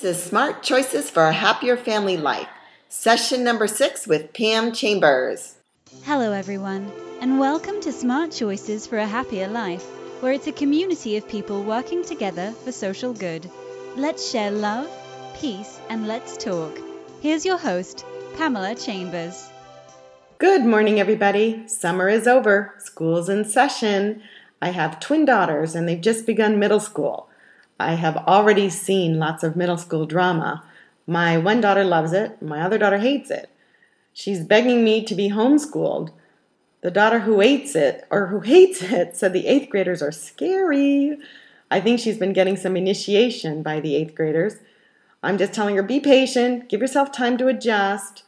This is Smart Choices for a Happier Family Life, session number six with Pam Chambers. Hello, everyone, and welcome to Smart Choices for a Happier Life, where it's a community of people working together for social good. Let's share love, peace, and let's talk. Here's your host, Pamela Chambers. Good morning, everybody. Summer is over, school's in session. I have twin daughters, and they've just begun middle school. I have already seen lots of middle school drama. My one daughter loves it, my other daughter hates it. She's begging me to be homeschooled. The daughter who hates it, or who hates it, said the eighth graders are scary. I think she's been getting some initiation by the eighth graders. I'm just telling her be patient, give yourself time to adjust.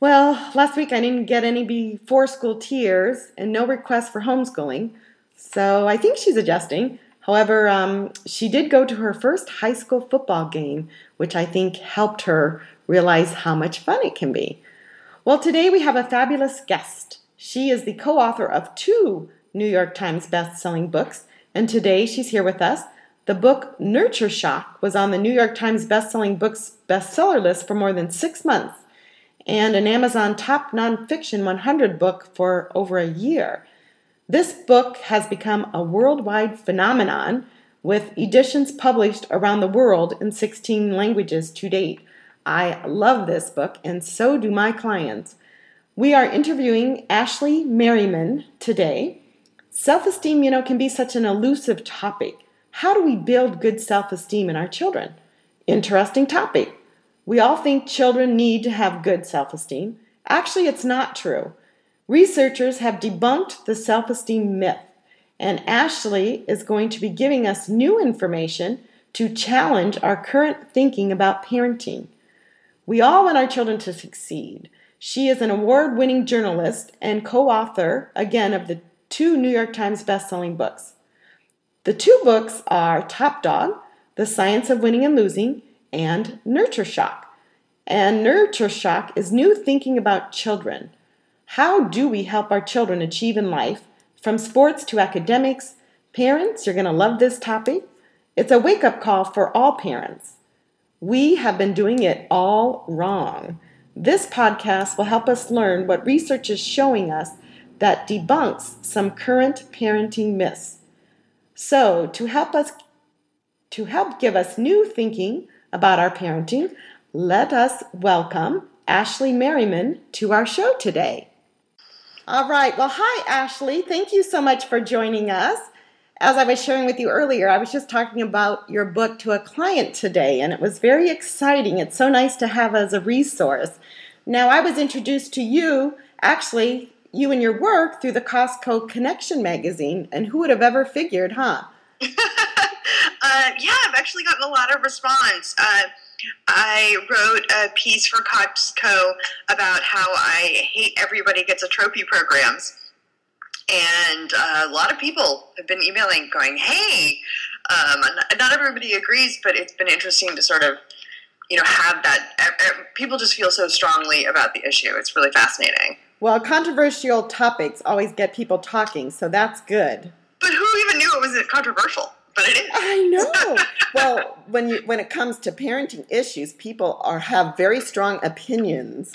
Well, last week I didn't get any before school tears and no requests for homeschooling, so I think she's adjusting. However, um, she did go to her first high school football game, which I think helped her realize how much fun it can be. Well, today we have a fabulous guest. She is the co author of two New York Times best-selling books, and today she's here with us. The book Nurture Shock was on the New York Times best-selling books bestseller list for more than six months, and an Amazon top nonfiction 100 book for over a year. This book has become a worldwide phenomenon with editions published around the world in 16 languages to date. I love this book, and so do my clients. We are interviewing Ashley Merryman today. Self esteem, you know, can be such an elusive topic. How do we build good self esteem in our children? Interesting topic. We all think children need to have good self esteem. Actually, it's not true. Researchers have debunked the self esteem myth, and Ashley is going to be giving us new information to challenge our current thinking about parenting. We all want our children to succeed. She is an award winning journalist and co author, again, of the two New York Times best-selling books. The two books are Top Dog, The Science of Winning and Losing, and Nurture Shock. And Nurture Shock is new thinking about children. How do we help our children achieve in life, from sports to academics? Parents, you're going to love this topic. It's a wake up call for all parents. We have been doing it all wrong. This podcast will help us learn what research is showing us that debunks some current parenting myths. So, to help us to help give us new thinking about our parenting, let us welcome Ashley Merryman to our show today. All right. Well, hi, Ashley. Thank you so much for joining us. As I was sharing with you earlier, I was just talking about your book to a client today, and it was very exciting. It's so nice to have as a resource. Now, I was introduced to you, actually, you and your work through the Costco Connection magazine, and who would have ever figured, huh? uh, yeah, I've actually gotten a lot of response. Uh, I wrote a piece for Costco about how I hate everybody gets a trophy programs. And uh, a lot of people have been emailing going, hey, um, not everybody agrees, but it's been interesting to sort of, you know, have that. People just feel so strongly about the issue. It's really fascinating. Well, controversial topics always get people talking, so that's good. But who even knew it was controversial? But it is. I know. well, when you when it comes to parenting issues, people are have very strong opinions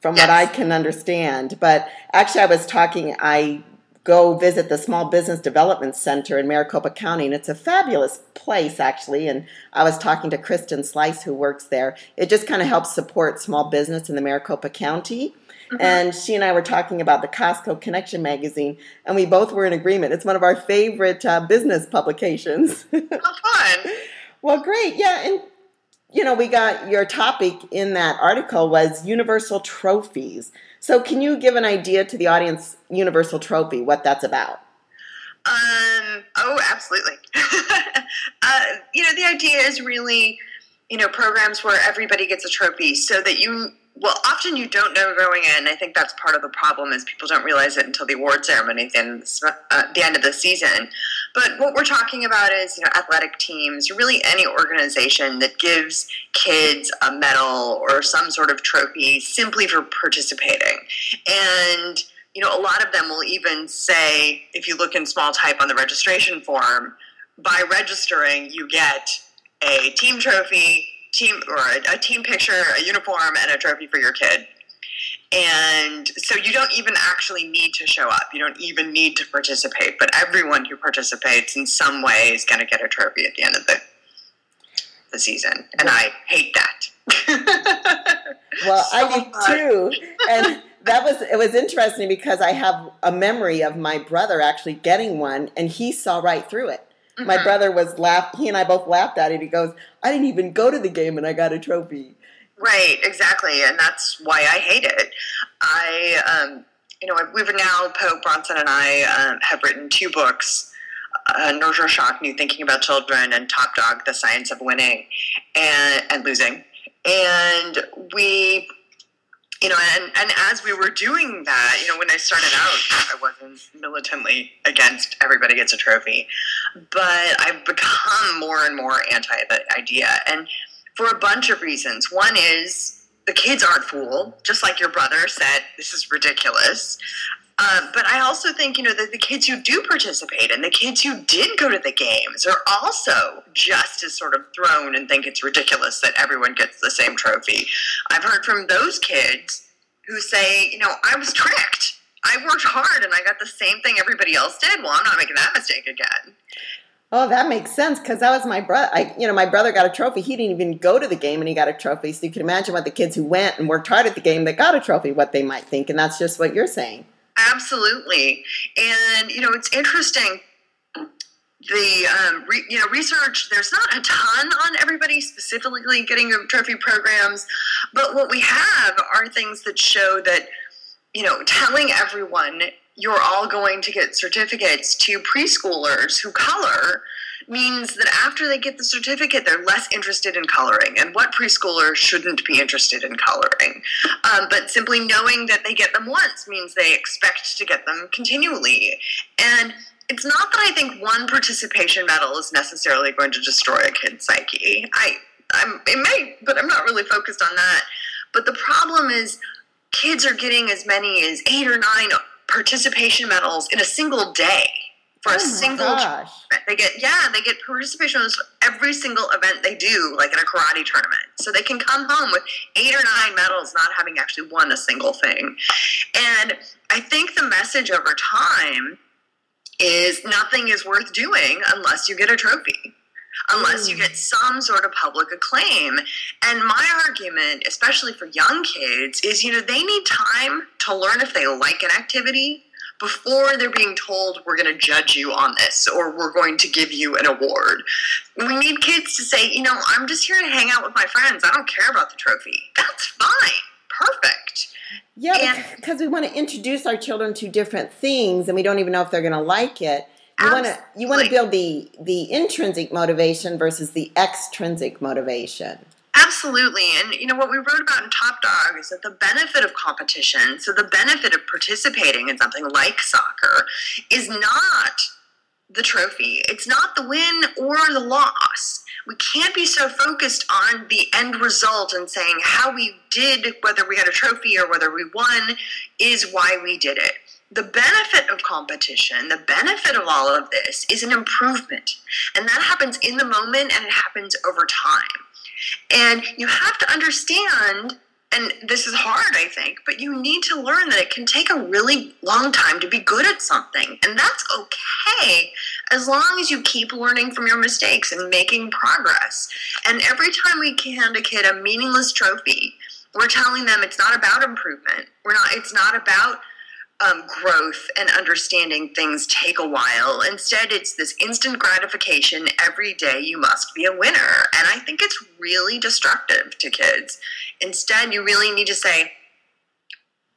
from yes. what I can understand. But actually I was talking I go visit the Small Business Development Center in Maricopa County, and it's a fabulous place, actually. And I was talking to Kristen Slice, who works there. It just kind of helps support small business in the Maricopa County. Mm-hmm. And she and I were talking about the Costco Connection magazine, and we both were in agreement. It's one of our favorite uh, business publications. oh, fun. well, great. Yeah, and you know, we got your topic in that article was universal trophies. So, can you give an idea to the audience, universal trophy, what that's about? Um. Oh, absolutely. uh, you know, the idea is really, you know, programs where everybody gets a trophy, so that you well, often you don't know going in. I think that's part of the problem is people don't realize it until the award ceremony at the uh, the, end of the season. But what we're talking about is you know athletic teams, really any organization that gives kids a medal or some sort of trophy simply for participating. And you know a lot of them will even say if you look in small type on the registration form, by registering you get a team trophy team or a, a team picture, a uniform, and a trophy for your kid. And so you don't even actually need to show up. You don't even need to participate. But everyone who participates in some way is going to get a trophy at the end of the the season, and I hate that. well, so I do too, and that was it was interesting because I have a memory of my brother actually getting one, and he saw right through it. Mm-hmm. My brother was laugh. He and I both laughed at it. He goes, "I didn't even go to the game, and I got a trophy." Right, exactly, and that's why I hate it. I, um, you know, we've now Po Bronson and I um, have written two books uh, Nurture Shock, New Thinking About Children, and Top Dog, The Science of Winning and, and Losing. And we you know, and, and as we were doing that, you know, when I started out, I wasn't militantly against everybody gets a trophy, but I've become more and more anti the idea, and for a bunch of reasons. One is the kids aren't fooled, just like your brother said, this is ridiculous. Um, but I also think, you know, that the kids who do participate and the kids who did go to the games are also just as sort of thrown and think it's ridiculous that everyone gets the same trophy. I've heard from those kids who say, you know, I was tricked. I worked hard and I got the same thing everybody else did. Well, I'm not making that mistake again. Oh, that makes sense because that was my brother. I, you know, my brother got a trophy. He didn't even go to the game, and he got a trophy. So you can imagine what the kids who went and worked hard at the game that got a trophy, what they might think, and that's just what you're saying. Absolutely. And, you know, it's interesting. The um, re, you know research there's not a ton on everybody specifically getting trophy programs, but what we have are things that show that you know telling everyone you're all going to get certificates to preschoolers who color means that after they get the certificate, they're less interested in coloring. And what preschooler shouldn't be interested in coloring? Um, but simply knowing that they get them once means they expect to get them continually. And it's not that I think one participation medal is necessarily going to destroy a kid's psyche. I, I'm, it may, but I'm not really focused on that. But the problem is, kids are getting as many as eight or nine participation medals in a single day for oh a single gosh. they get yeah they get participation every single event they do like in a karate tournament so they can come home with eight or nine medals not having actually won a single thing and i think the message over time is nothing is worth doing unless you get a trophy unless you mm. get some sort of public acclaim. And my argument, especially for young kids, is you know, they need time to learn if they like an activity before they're being told we're going to judge you on this or we're going to give you an award. We need kids to say, you know, I'm just here to hang out with my friends. I don't care about the trophy. That's fine. Perfect. Yeah, because we want to introduce our children to different things and we don't even know if they're going to like it. You want to you want to build the the intrinsic motivation versus the extrinsic motivation. Absolutely. And you know what we wrote about in Top Dog is that the benefit of competition, so the benefit of participating in something like soccer is not the trophy. It's not the win or the loss. We can't be so focused on the end result and saying how we did, whether we had a trophy or whether we won, is why we did it. The benefit of competition, the benefit of all of this is an improvement. And that happens in the moment and it happens over time. And you have to understand, and this is hard, I think, but you need to learn that it can take a really long time to be good at something. And that's okay as long as you keep learning from your mistakes and making progress. And every time we hand a kid a meaningless trophy, we're telling them it's not about improvement. We're not it's not about um, growth and understanding things take a while. Instead, it's this instant gratification. Every day you must be a winner. And I think it's really destructive to kids. Instead, you really need to say,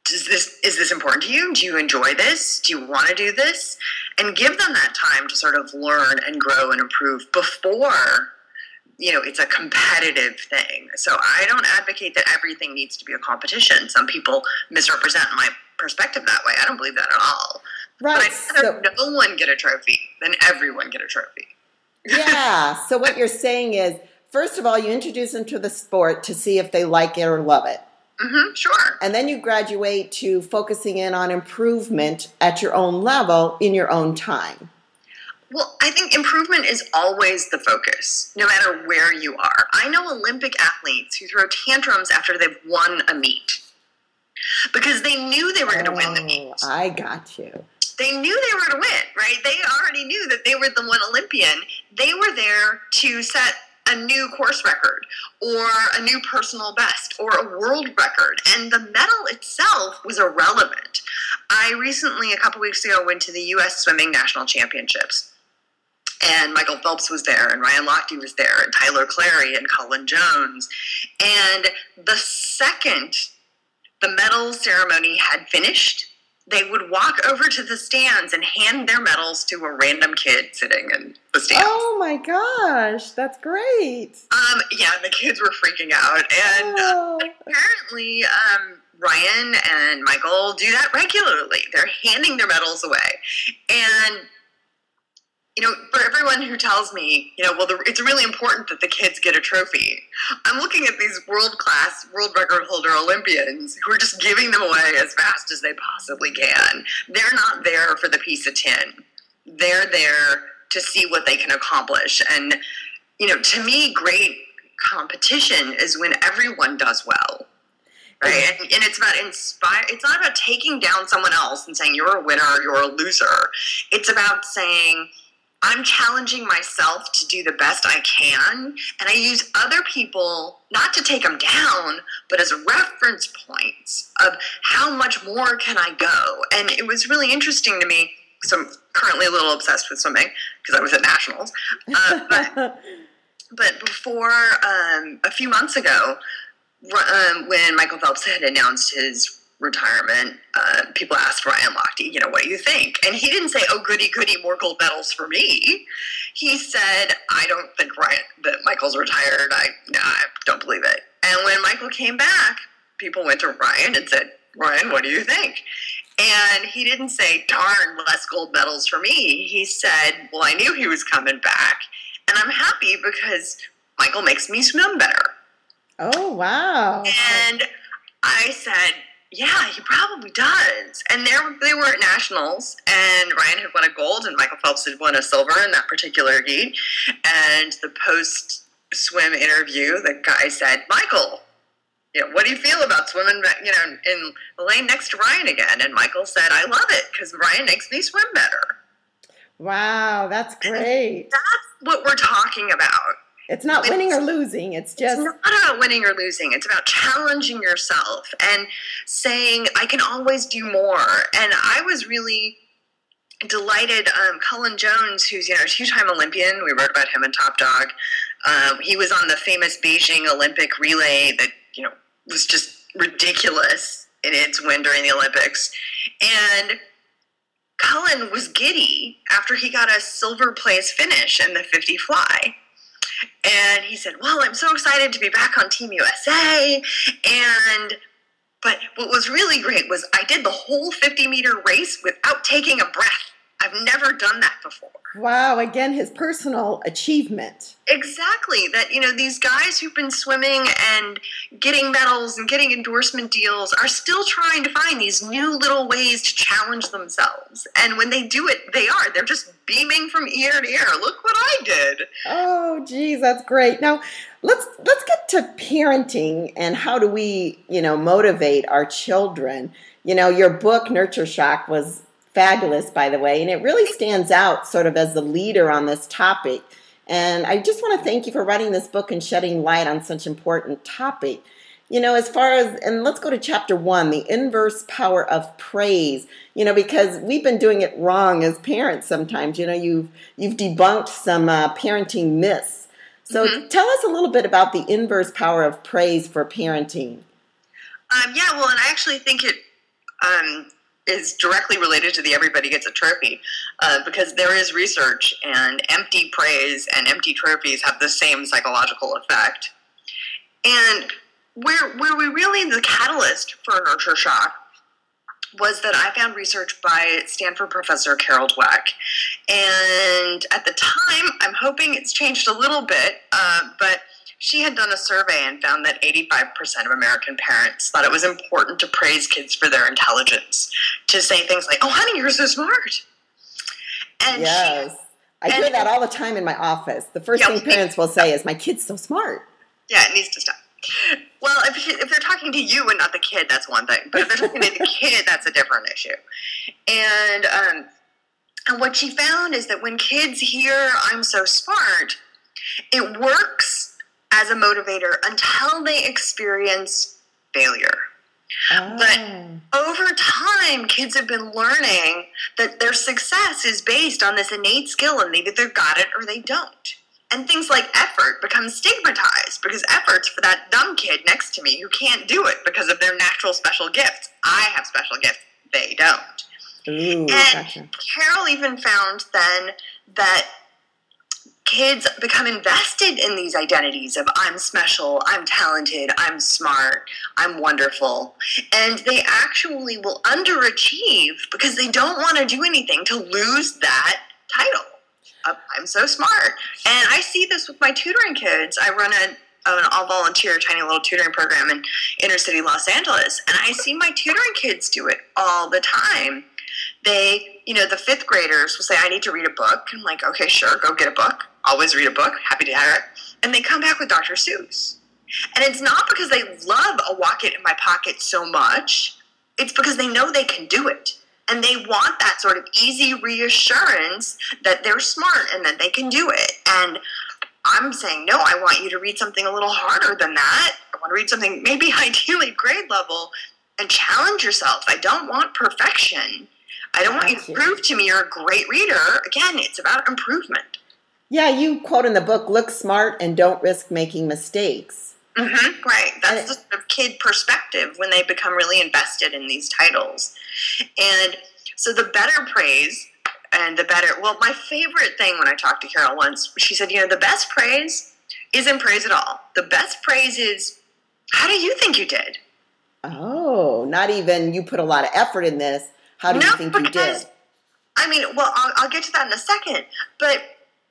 does this is this important to you? Do you enjoy this? Do you want to do this? And give them that time to sort of learn and grow and improve before you know it's a competitive thing. So I don't advocate that everything needs to be a competition. Some people misrepresent my perspective that way. I don't believe that at all. Right. But I'd so, no one get a trophy than everyone get a trophy. yeah. So what you're saying is, first of all, you introduce them to the sport to see if they like it or love it. Mm-hmm, sure. And then you graduate to focusing in on improvement at your own level in your own time. Well, I think improvement is always the focus, no matter where you are. I know Olympic athletes who throw tantrums after they've won a meet because they knew they were going to win the meet. Oh, I got you. They knew they were going to win, right? They already knew that they were the one Olympian. They were there to set a new course record or a new personal best or a world record and the medal itself was irrelevant i recently a couple weeks ago went to the us swimming national championships and michael phelps was there and ryan lochte was there and tyler clary and Cullen jones and the second the medal ceremony had finished they would walk over to the stands and hand their medals to a random kid sitting in the stands. Oh my gosh, that's great. Um, yeah, the kids were freaking out, and uh, Oh. apparently, um, Ryan and Michael do that regularly. They're handing their medals away, and you know, for everyone who tells me, you know, well, the, it's really important that the kids get a trophy. I'm looking at these world class, world record holder Olympians who are just giving them away as fast as they possibly can. They're not there for the piece of tin. They're there to see what they can accomplish. And, you know, to me, great competition is when everyone does well. Right, and, and it's about inspire. It's not about taking down someone else and saying you're a winner, or you're a loser. It's about saying I'm challenging myself to do the best I can, and I use other people not to take them down, but as reference points of how much more can I go. And it was really interesting to me. So I'm currently a little obsessed with swimming because I was at nationals. Uh, but but before um, a few months ago, um, when Michael Phelps had announced his retirement, uh, people asked Ryan Lochte, you know, what do you think? And he didn't say, "Oh, goody goody, more gold medals for me." He said, "I don't think Ryan that Michael's retired. I no, I don't believe it." And when Michael came back, people went to Ryan and said, "Ryan, what do you think?" And he didn't say, "Darn, less gold medals for me." He said, "Well, I knew he was coming back." And I'm happy because Michael makes me swim better. oh wow. And I said, yeah, he probably does. And there they were at nationals, and Ryan had won a gold, and Michael Phelps had won a silver in that particular heat. And the post swim interview, the guy said, Michael, you know, what do you feel about swimming, you know, in the lane next to Ryan again? And Michael said, I love it because Ryan makes me swim better. Wow, that's great. That's what we're talking about. It's not winning or losing. It's just It's not about winning or losing. It's about challenging yourself and saying, I can always do more. And I was really delighted. Um, Cullen Jones, who's you know a two-time Olympian, we wrote about him in Top Dog. Um, he was on the famous Beijing Olympic relay that you know was just ridiculous in its win during the Olympics, and Cullen was giddy after he got a silver place finish in the 50 fly. And he said, Well, I'm so excited to be back on Team USA. And, but what was really great was I did the whole 50 meter race without taking a breath. I've never done that before. wow, again his personal achievement. Exactly. That, you know, these guys who've been swimming and getting medals and getting endorsement deals are still trying to find these new little ways to challenge themselves. And when they do it, they are. They're just beaming from ear to ear. Look what I did. Oh, geez, that's great. Now, let's let's get to parenting and how do we, you know, motivate our children. You know, your book Nurture Shock was fabulous, by the way, and it really stands out sort of as the leader on this topic. And I just want to thank you for writing this book and shedding light on such important topic. You know, as far as, and let's go to chapter one, the inverse power of praise. You know, because we've been doing it wrong as parents sometimes. You know, you've you've debunked some uh, parenting myths. So tell us a little bit about the inverse power of praise for parenting. Um, yeah, well, and I actually think it um, is directly related to the Everybody Gets a Trophy uh, because there is research, and empty praise and empty trophies have the same psychological effect. And where, where we really, the catalyst for nurture shock was that I found research by Stanford professor Carol Dweck. And at the time, I'm hoping it's changed a little bit, uh, but she had done a survey and found that 85% of American parents thought it was important to praise kids for their intelligence, to say things like, oh, honey, you're so smart. And Yes. I hear that all the time in my office. The first Yeah, thing parents will say is, "My kid's so smart." Yeah, it needs to stop. Well, if, she, if they're talking to you and not the kid, that's one thing. But if they're talking to the kid, that's a different issue. And um, and what she found is that when kids hear "I'm so smart," it works as a motivator until they experience failure. Oh. Over time, kids have been learning that their success is based on this innate skill, and they either got it or they don't. And things like effort become stigmatized because effort's for that dumb kid next to me who can't do it because of their natural special gifts. I have special gifts, they don't. Ooh, And gotcha. Carol even found then that kids become invested in these identities of I'm special, I'm talented, I'm smart, I'm wonderful. And they actually will underachieve because they don't want to do anything to lose that title. I'm so smart. And I see this with my tutoring kids. I run a an all volunteer tiny little tutoring program in inner city Los Angeles. And I see my tutoring kids do it all the time they, you know, the fifth graders will say, I need to read a book. I'm like, okay, sure, go get a book. Always read a book. Happy to have it. And they come back with Dr. Seuss. And it's not because they love a Wocket in my pocket so much, it's because they know they can do it. And they want that sort of easy reassurance that they're smart and that they can do it. And I'm saying, no, I want you to read something a little harder than that. I want to read something maybe ideally grade level and challenge yourself. I don't want perfection. I don't want you to prove to me you're a great reader. Again, it's about improvement. Yeah, you quote in the book, "Look smart and don't risk making mistakes." hmm right. That's the sort of kid perspective when they become really invested in these titles. And so the better praise and the better, well, my favorite thing when I talked to Carol once, she said, you know, the best praise isn't praise at all. The best praise is, how do you think you did? Oh, not even you put a lot of effort in this. How do you No, think you did? I mean, well, I'll, I'll get to that in a second. But,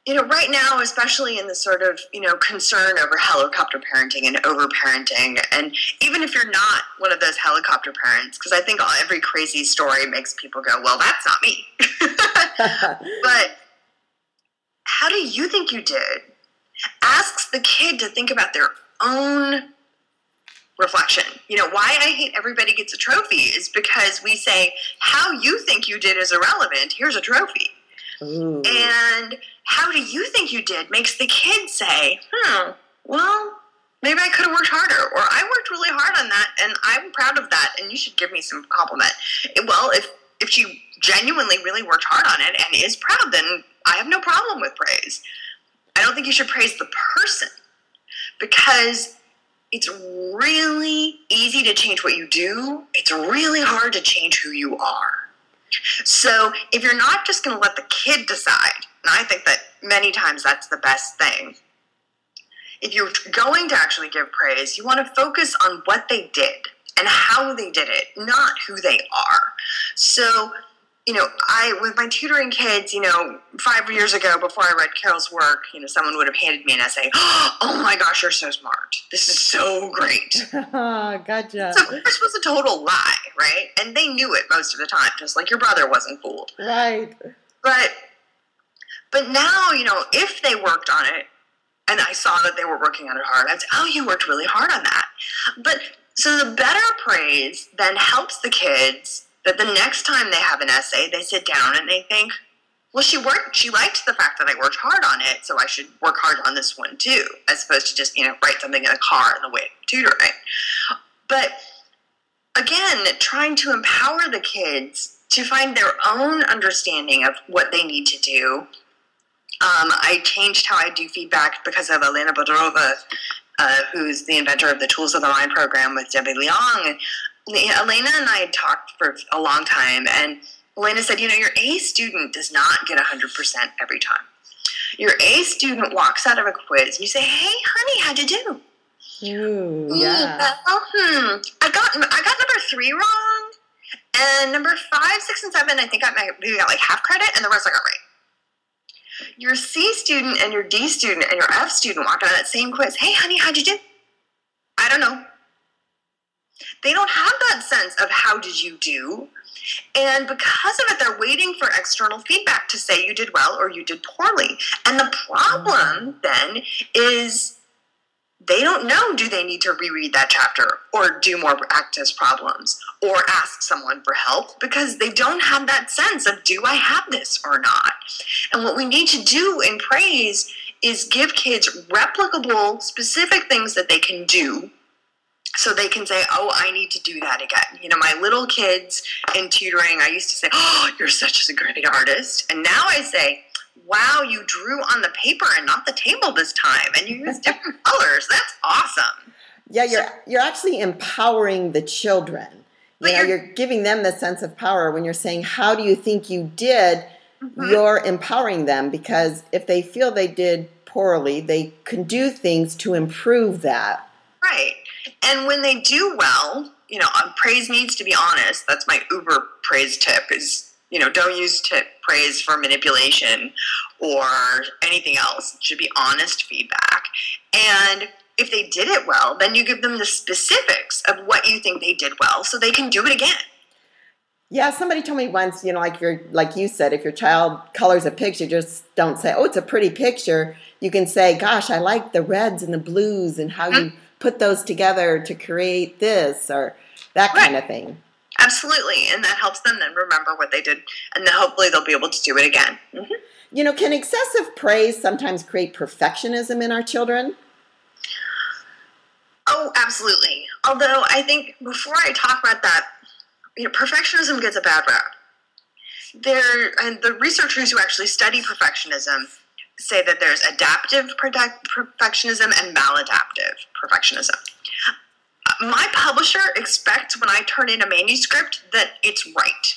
you know, right now, especially in the sort of, you know, concern over helicopter parenting and overparenting, and even if you're not one of those helicopter parents, because I think all, every crazy story makes people go, well, that's not me. but how do you think you did? Asks the kid to think about their own reflection. You know, why I hate everybody gets a trophy is because we say, how you think you did is irrelevant. Here's a trophy. Ooh. And how do you think you did makes the kid say, hmm, well, maybe I could have worked harder, or I worked really hard on that, and I'm proud of that, and you should give me some compliment. Well, if if she genuinely really worked hard on it and is proud, then I have no problem with praise. I don't think you should praise the person because it's really easy to change what you do. It's really hard to change who you are. So if you're not just going to let the kid decide, and I think that many times that's the best thing, if you're going to actually give praise, you want to focus on what they did and how they did it, not who they are. So, you know, I with my tutoring kids, you know, five years ago before I read Carol's work, you know, someone would have handed me an essay. Oh my gosh, you're so smart. This is so great. gotcha. So this was a total lie, right? And they knew it most of the time, just like your brother wasn't fooled. Right. But but now, you know, if they worked on it and I saw that they were working on it hard, I'd say, Oh, you worked really hard on that. But so the better praise then helps the kids that the next time they have an essay, they sit down and they think, well, she worked. She liked the fact that I worked hard on it, so I should work hard on this one too, as opposed to just you know write something in a car in the way of tutoring. But again, trying to empower the kids to find their own understanding of what they need to do. Um, I changed how I do feedback because of Elena Bodrova, uh, who's the inventor of the Tools of the Mind program with Debbie Leong. Elena and I had talked for a long time, and Elena said, You know, your A student does not get 100% every time. Your A student walks out of a quiz, and you say, Hey, honey, how'd you do? Ooh, Mm, yeah. Well, hmm. I got I got number three wrong, and number five, six, and seven. I think I might- maybe got like half credit, and the rest I got right. Your C student and your D student and your F student walk out of that same quiz. Hey, honey, how'd you do? I don't know. They don't have that sense of how did you do? And because of it, they're waiting for external feedback to say you did well or you did poorly. And the problem mm. then is they don't know do they need to reread that chapter or do more practice problems or ask someone for help because they don't have that sense of do I have this or not. And what we need to do in praise is give kids replicable specific things that they can do so they can say, "Oh, I need to do that again." You know, my little kids in tutoring, I used to say, "Oh, you're such a great artist," and now I say, "Wow, you drew on the paper and not the table this time, and you used different colors. That's awesome." Yeah, you're you're actually empowering the children. You know, you're, you're, giving them the sense of power when you're saying, "How do you think you did?" Mm-hmm. You're empowering them because if they feel they did poorly, they can do things to improve that. Right. And when they do well, you know, um, praise needs to be honest. That's my uber praise tip is, you know, don't use tip praise for manipulation or anything else. It should be honest feedback. And if they did it well, then you give them the specifics of what you think they did well so they can do it again. Yeah, somebody told me once, you know, like you're like you said, if your child colors a picture, just don't say, "Oh, it's a pretty picture." You can say, "Gosh, I like the reds and the blues and how mm-hmm. you put those together to create this or that kind of thing. Absolutely, and that helps them then remember what they did, and then hopefully they'll be able to do it again. Mm-hmm. You know, can excessive praise sometimes create perfectionism in our children? Oh, absolutely. Although I think before I talk about that, you know, perfectionism gets a bad rap. There, and the researchers who actually study perfectionism say that there's adaptive perfectionism and maladaptive perfectionism. My publisher expects when I turn in a manuscript that it's right.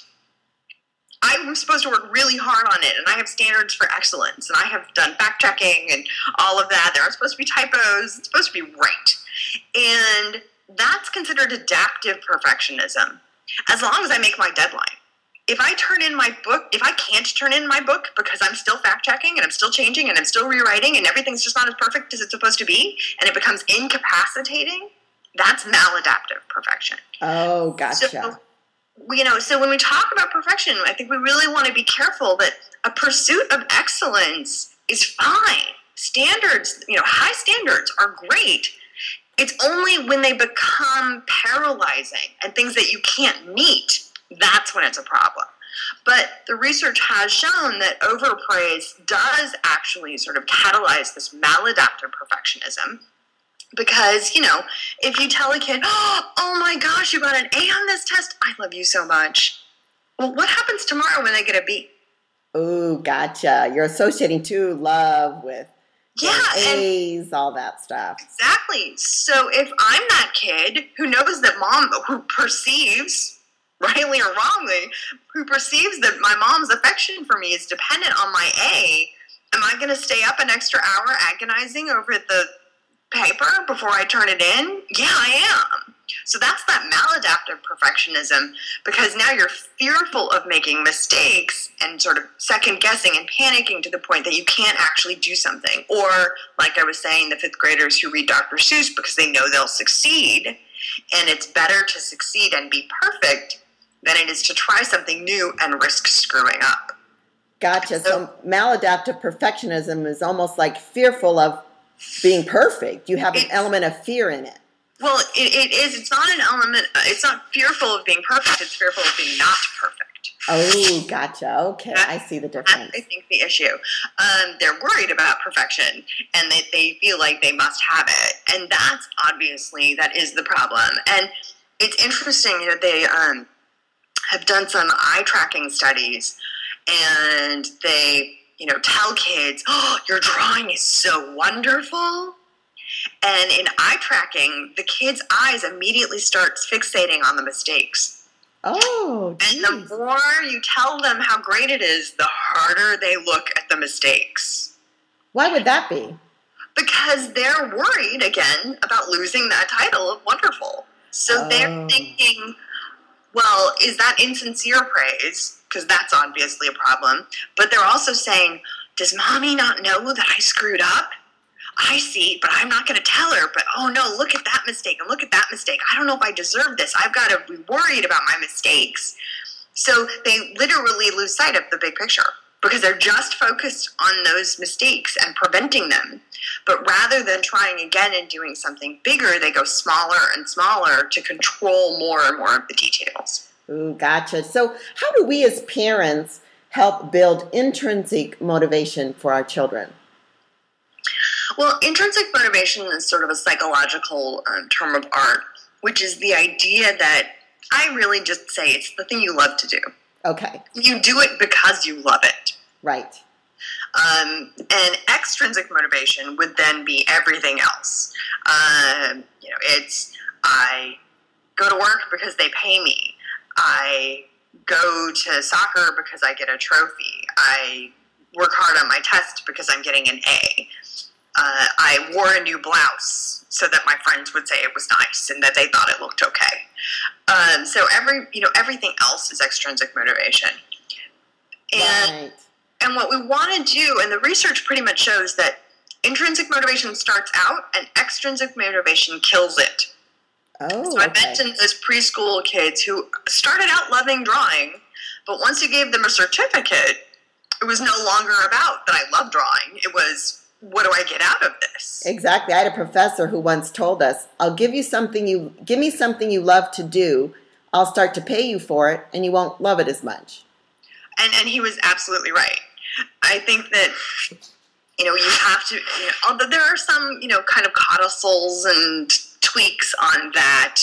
I'm supposed to work really hard on it, and I have standards for excellence, and I have done fact checking and all of that. There aren't supposed to be typos, it's supposed to be right. And that's considered adaptive perfectionism, as long as I make my deadline if I turn in my book, if I can't turn in my book because I'm still fact checking and I'm still changing and I'm still rewriting and everything's just not as perfect as it's supposed to be and it becomes incapacitating, that's maladaptive perfection. Oh, gotcha. So, you know, so when we talk about perfection, I think we really want to be careful that a pursuit of excellence is fine. Standards, you know, high standards are great. It's only when they become paralyzing and things that you can't meet that's when it's a problem. But the research has shown that overpraise does actually sort of catalyze this maladaptive perfectionism. Because, you know, if you tell a kid, oh my gosh, you got an A on this test, I love you so much. Well, what happens tomorrow when they get a B? Oh, gotcha. You're associating too love with yeah, A's, and, all that stuff. Exactly. So if I'm that kid who knows that mom, who perceives rightly or wrongly, who perceives that my mom's affection for me is dependent on my A, am I going to stay up an extra hour agonizing over the paper before I turn it in? Yeah, I am. So that's that maladaptive perfectionism because now you're fearful of making mistakes and sort of second guessing and panicking to the point that you can't actually do something. Or, like I was saying, the fifth graders who read Dr. Seuss because they know they'll succeed and it's better to succeed and be perfect than it is to try something new and risk screwing up. Gotcha. So, so maladaptive perfectionism is almost like fearful of being perfect. You have an element of fear in it. Well, it, it is. It's not an element. It's not fearful of being perfect. It's fearful of being not perfect. Oh, gotcha. Okay, that's, I see the difference. I think the issue. Um, they're worried about perfection, and they, they feel like they must have it, and that's obviously that is the problem. And it's interesting that they um, have done some eye tracking studies and they you know tell kids oh your drawing is so wonderful. And in eye tracking the kids eyes immediately starts fixating on the mistakes. Oh geez. and the more you tell them how great it is the harder they look at the mistakes. Why would that be? Because they're worried again about losing that title of wonderful. So oh. they're thinking well, is that insincere praise? Because that's obviously a problem. But they're also saying, does mommy not know that I screwed up? I see, but I'm not going to tell her. But oh no, look at that mistake and look at that mistake. I don't know if I deserve this. I've got to be worried about my mistakes. So they literally lose sight of the big picture because they're just focused on those mistakes and preventing them. But rather than trying again and doing something bigger, they go smaller and smaller to control more and more of the details. Ooh, gotcha. So, how do we as parents help build intrinsic motivation for our children? Well, intrinsic motivation is sort of a psychological um, term of art, which is the idea that I really just say it's the thing you love to do. Okay. You do it because you love it. Right. Um, and extrinsic motivation would then be everything else. Um, you know, it's I go to work because they pay me. I go to soccer because I get a trophy. I work hard on my test because I'm getting an A. Uh, I wore a new blouse so that my friends would say it was nice and that they thought it looked okay. Um, so every you know everything else is extrinsic motivation. And right. and what we want to do, and the research pretty much shows that intrinsic motivation starts out and extrinsic motivation kills it. Oh, So I okay. mentioned those preschool kids who started out loving drawing, but once you gave them a certificate, it was no longer about that I love drawing. It was what do I get out of this? Exactly. I had a professor who once told us, "I'll give you something you give me something you love to do. I'll start to pay you for it, and you won't love it as much." and and he was absolutely right. I think that you know you have to. You know, although there are some you know kind of codicils and tweaks on that.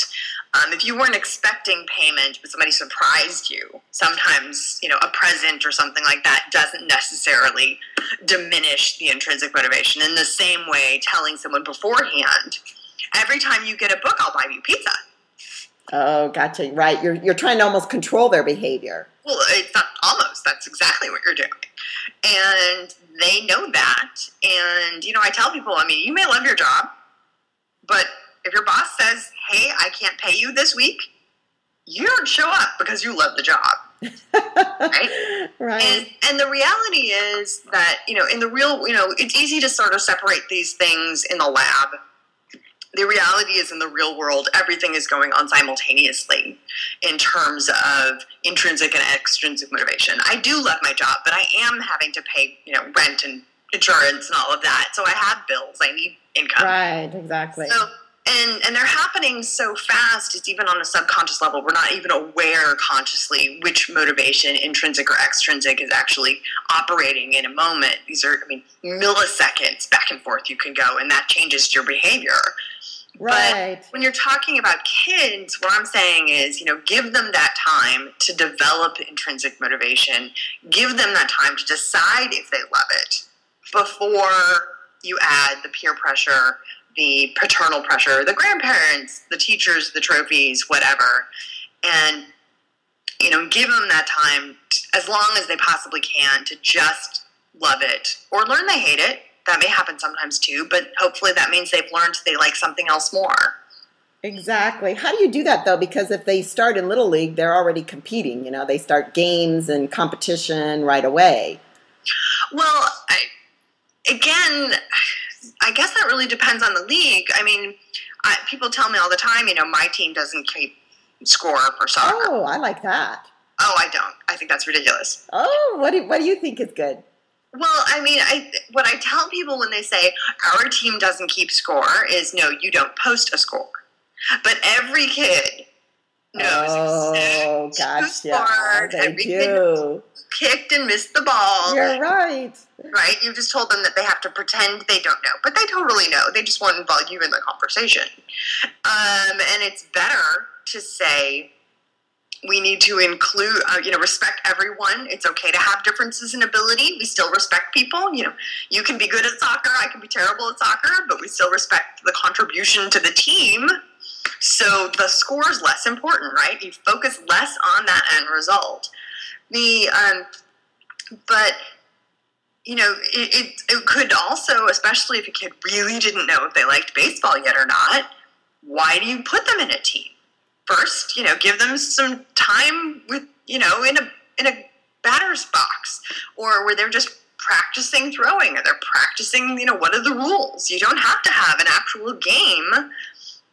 Um, if you weren't expecting payment, but somebody surprised you, sometimes you know a present or something like that doesn't necessarily diminish the intrinsic motivation. In the same way, telling someone beforehand, every time you get a book, I'll buy you pizza. Oh, gotcha. Right. You're you're trying to almost control their behavior. Well, it's not almost. That's exactly what you're doing. And they know that. And, you know, I tell people, I mean, you may love your job, but if your boss says, hey, I can't pay you this week, you don't show up because you love the job. Right? right. And, and the reality is that, you know, in the real, you know, it's easy to sort of separate these things in the lab. The reality is in the real world, everything is going on simultaneously in terms of intrinsic and extrinsic motivation. I do love my job, but I am having to pay, you know, rent and insurance and all of that. So I have bills. I need income. right. Exactly. So, and and they're happening so fast. It's even on a subconscious level. We're not even aware consciously which motivation, intrinsic or extrinsic, is actually operating in a moment. These are, I mean, milliseconds back and forth you can go, and that changes your behavior. right. When you're talking about kids, what I'm saying is, you know, give them that time to develop intrinsic motivation. Give them that time to decide if they love it before you add the peer pressure, the paternal pressure, the grandparents, the teachers, the trophies, whatever. And, you know, give them that time t- as long as they possibly can to just love it or learn they hate it. That may happen sometimes too, but hopefully that means they've learned they like something else more. Exactly. How do you do that though? Because if they start in little league, they're already competing. You know, they start games and competition right away. Well, I, again, I guess that really depends on the league. I mean, I, people tell me all the time, you know, my team doesn't keep score for soccer. Oh, I like that. Oh, I don't. I think that's ridiculous. Oh, what do what do you think is good? Well, I mean, I what I tell people when they say our team doesn't keep score is no, you don't post a score. But every kid knows Oh, exactly who gotcha. scored. They Every kid do. kicked and missed the ball. You're right. right? You just told them that they have to pretend they don't know, but they totally know. They just won't involve you in the conversation. Um, and it's better to say we need to include, uh, you know, respect everyone. It's okay to have differences in ability. We still respect people. You know, you can be good at soccer, I can be terrible at soccer, but we still respect the contribution to the team. So the score is less important, right? You focus less on that end result. The um, but you know, it, it, it could also, especially if a kid really didn't know if they liked baseball yet or not, why do you put them in a team? First, you know, give them some time with, you know, in a in a batter's box, or where they're just practicing throwing, or they're practicing, you know, what are the rules? You don't have to have an actual game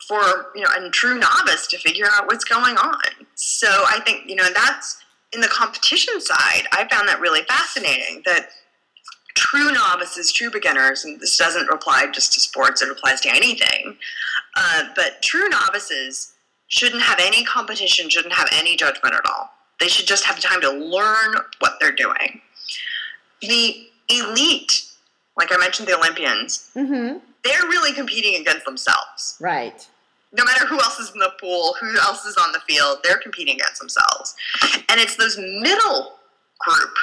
for you know a true novice to figure out what's going on. So I think you know that's in the competition side. I found that really fascinating. That true novices, true beginners, and this doesn't apply just to sports; it applies to anything. Uh, but true novices shouldn't have any competition, shouldn't have any judgment at all. They should just have time to learn what they're doing. The elite, like I mentioned, the Olympians, Mm-hmm. they're really competing against themselves. Right. No matter who else is in the pool, who else is on the field, they're competing against themselves. And it's those middle group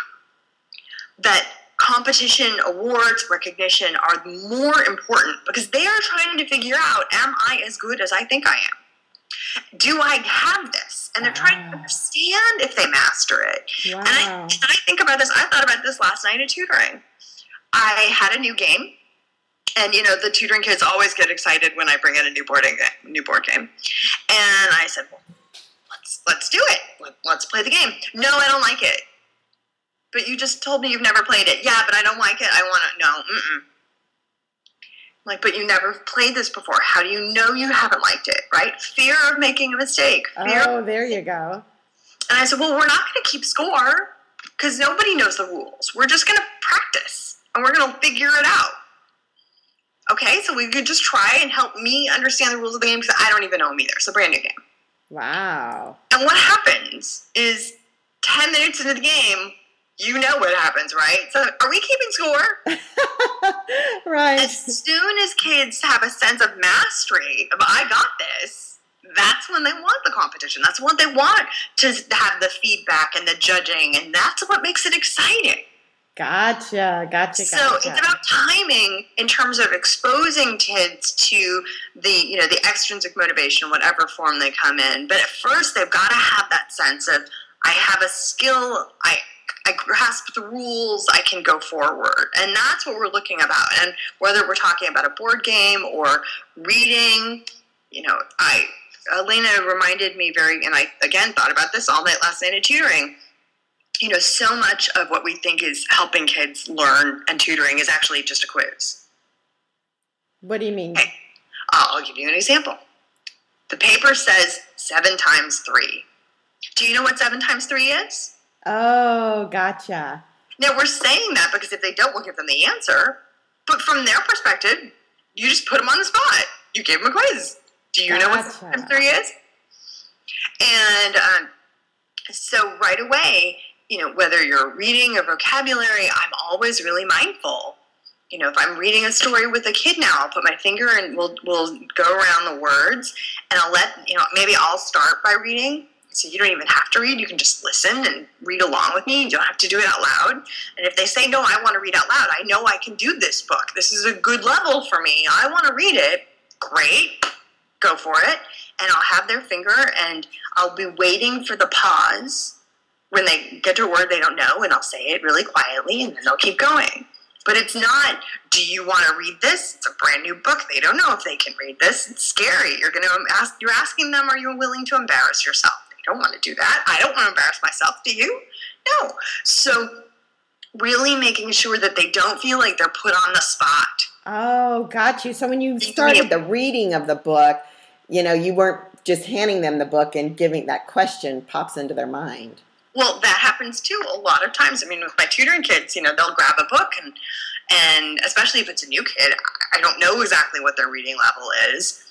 that competition, awards, recognition are more important because they are trying to figure out am I as good as I think I am? Do I have this? And they're trying to understand if they master it. Wow. And I, and I think about this, I thought about this last night at tutoring. I had a new game, and you know, the tutoring kids always get excited when I bring in a new boarding game, new board game. And I said, well, let's let's do it. Let, let's play the game. No, I don't like it. But you just told me you've never played it. Yeah, but I don't like it. I want to. No, mm-mm. Like, but you never played this before. How do you know you haven't liked it? Right? Fear of making a mistake. Fear Oh, there you go. and I said, well, we're not going to keep score because nobody knows the rules. We're just going to practice and we're going to figure it out. Okay, so we could just try and help me understand the rules of the game because I don't even know them either. It's a brand new game. Wow. And what happens is 10 minutes into the game, you know what happens, right? So are we keeping score? right. As soon as kids have a sense of mastery of I got this, that's when they want the competition. That's what they want to have the feedback and the judging, and that's what makes it exciting. Gotcha. Gotcha. So Gotcha. it's about timing in terms of exposing kids to the you know the extrinsic motivation, whatever form they come in. But at first, they've got to have that sense of I have a skill. I I grasp the rules. I can go forward, and that's what we're looking about. And whether we're talking about a board game or reading, you know, I Elena reminded me very, and I again thought about this all night last night at tutoring you know, so much of what we think is helping kids learn and tutoring is actually just a quiz. what do you mean? I'll give you an example. The paper says seven times three. Do you know what seven times three is? Oh, gotcha. Now, we're saying that because if they don't, we'll give them the answer. But from their perspective, you just put them on the spot. You gave them a quiz. Do you know what seven times three is? And um, so right away, you know, whether you're reading a vocabulary, I'm always really mindful. You know, if I'm reading a story with a kid now, I'll put my finger and we'll we'll go around the words, and I'll let you know. Maybe I'll start by reading, so you don't even have to read. You can just listen and read along with me. You don't have to do it out loud. And if they say no, I want to read out loud. I know I can do this book. This is a good level for me. I want to read it. Great, go for it. And I'll have their finger, and I'll be waiting for the pause when they get to a word they don't know, and I'll say it really quietly, and then they'll keep going. But it's not, do you want to read this? It's a brand new book. They don't know if they can read this. It's scary. You're going to ask, you're asking them, are you willing to embarrass yourself? They don't want to do that. I don't want to embarrass myself. Do you? No. So, really making sure that they don't feel like they're put on the spot. Oh, got you. So when you started the the reading of the book, you know, you weren't just handing them the book and giving that question pops into their mind. Well, that happens too a lot of times. I mean, with my tutoring kids, you know, they'll grab a book and and especially if it's a new kid, I don't know exactly what their reading level is.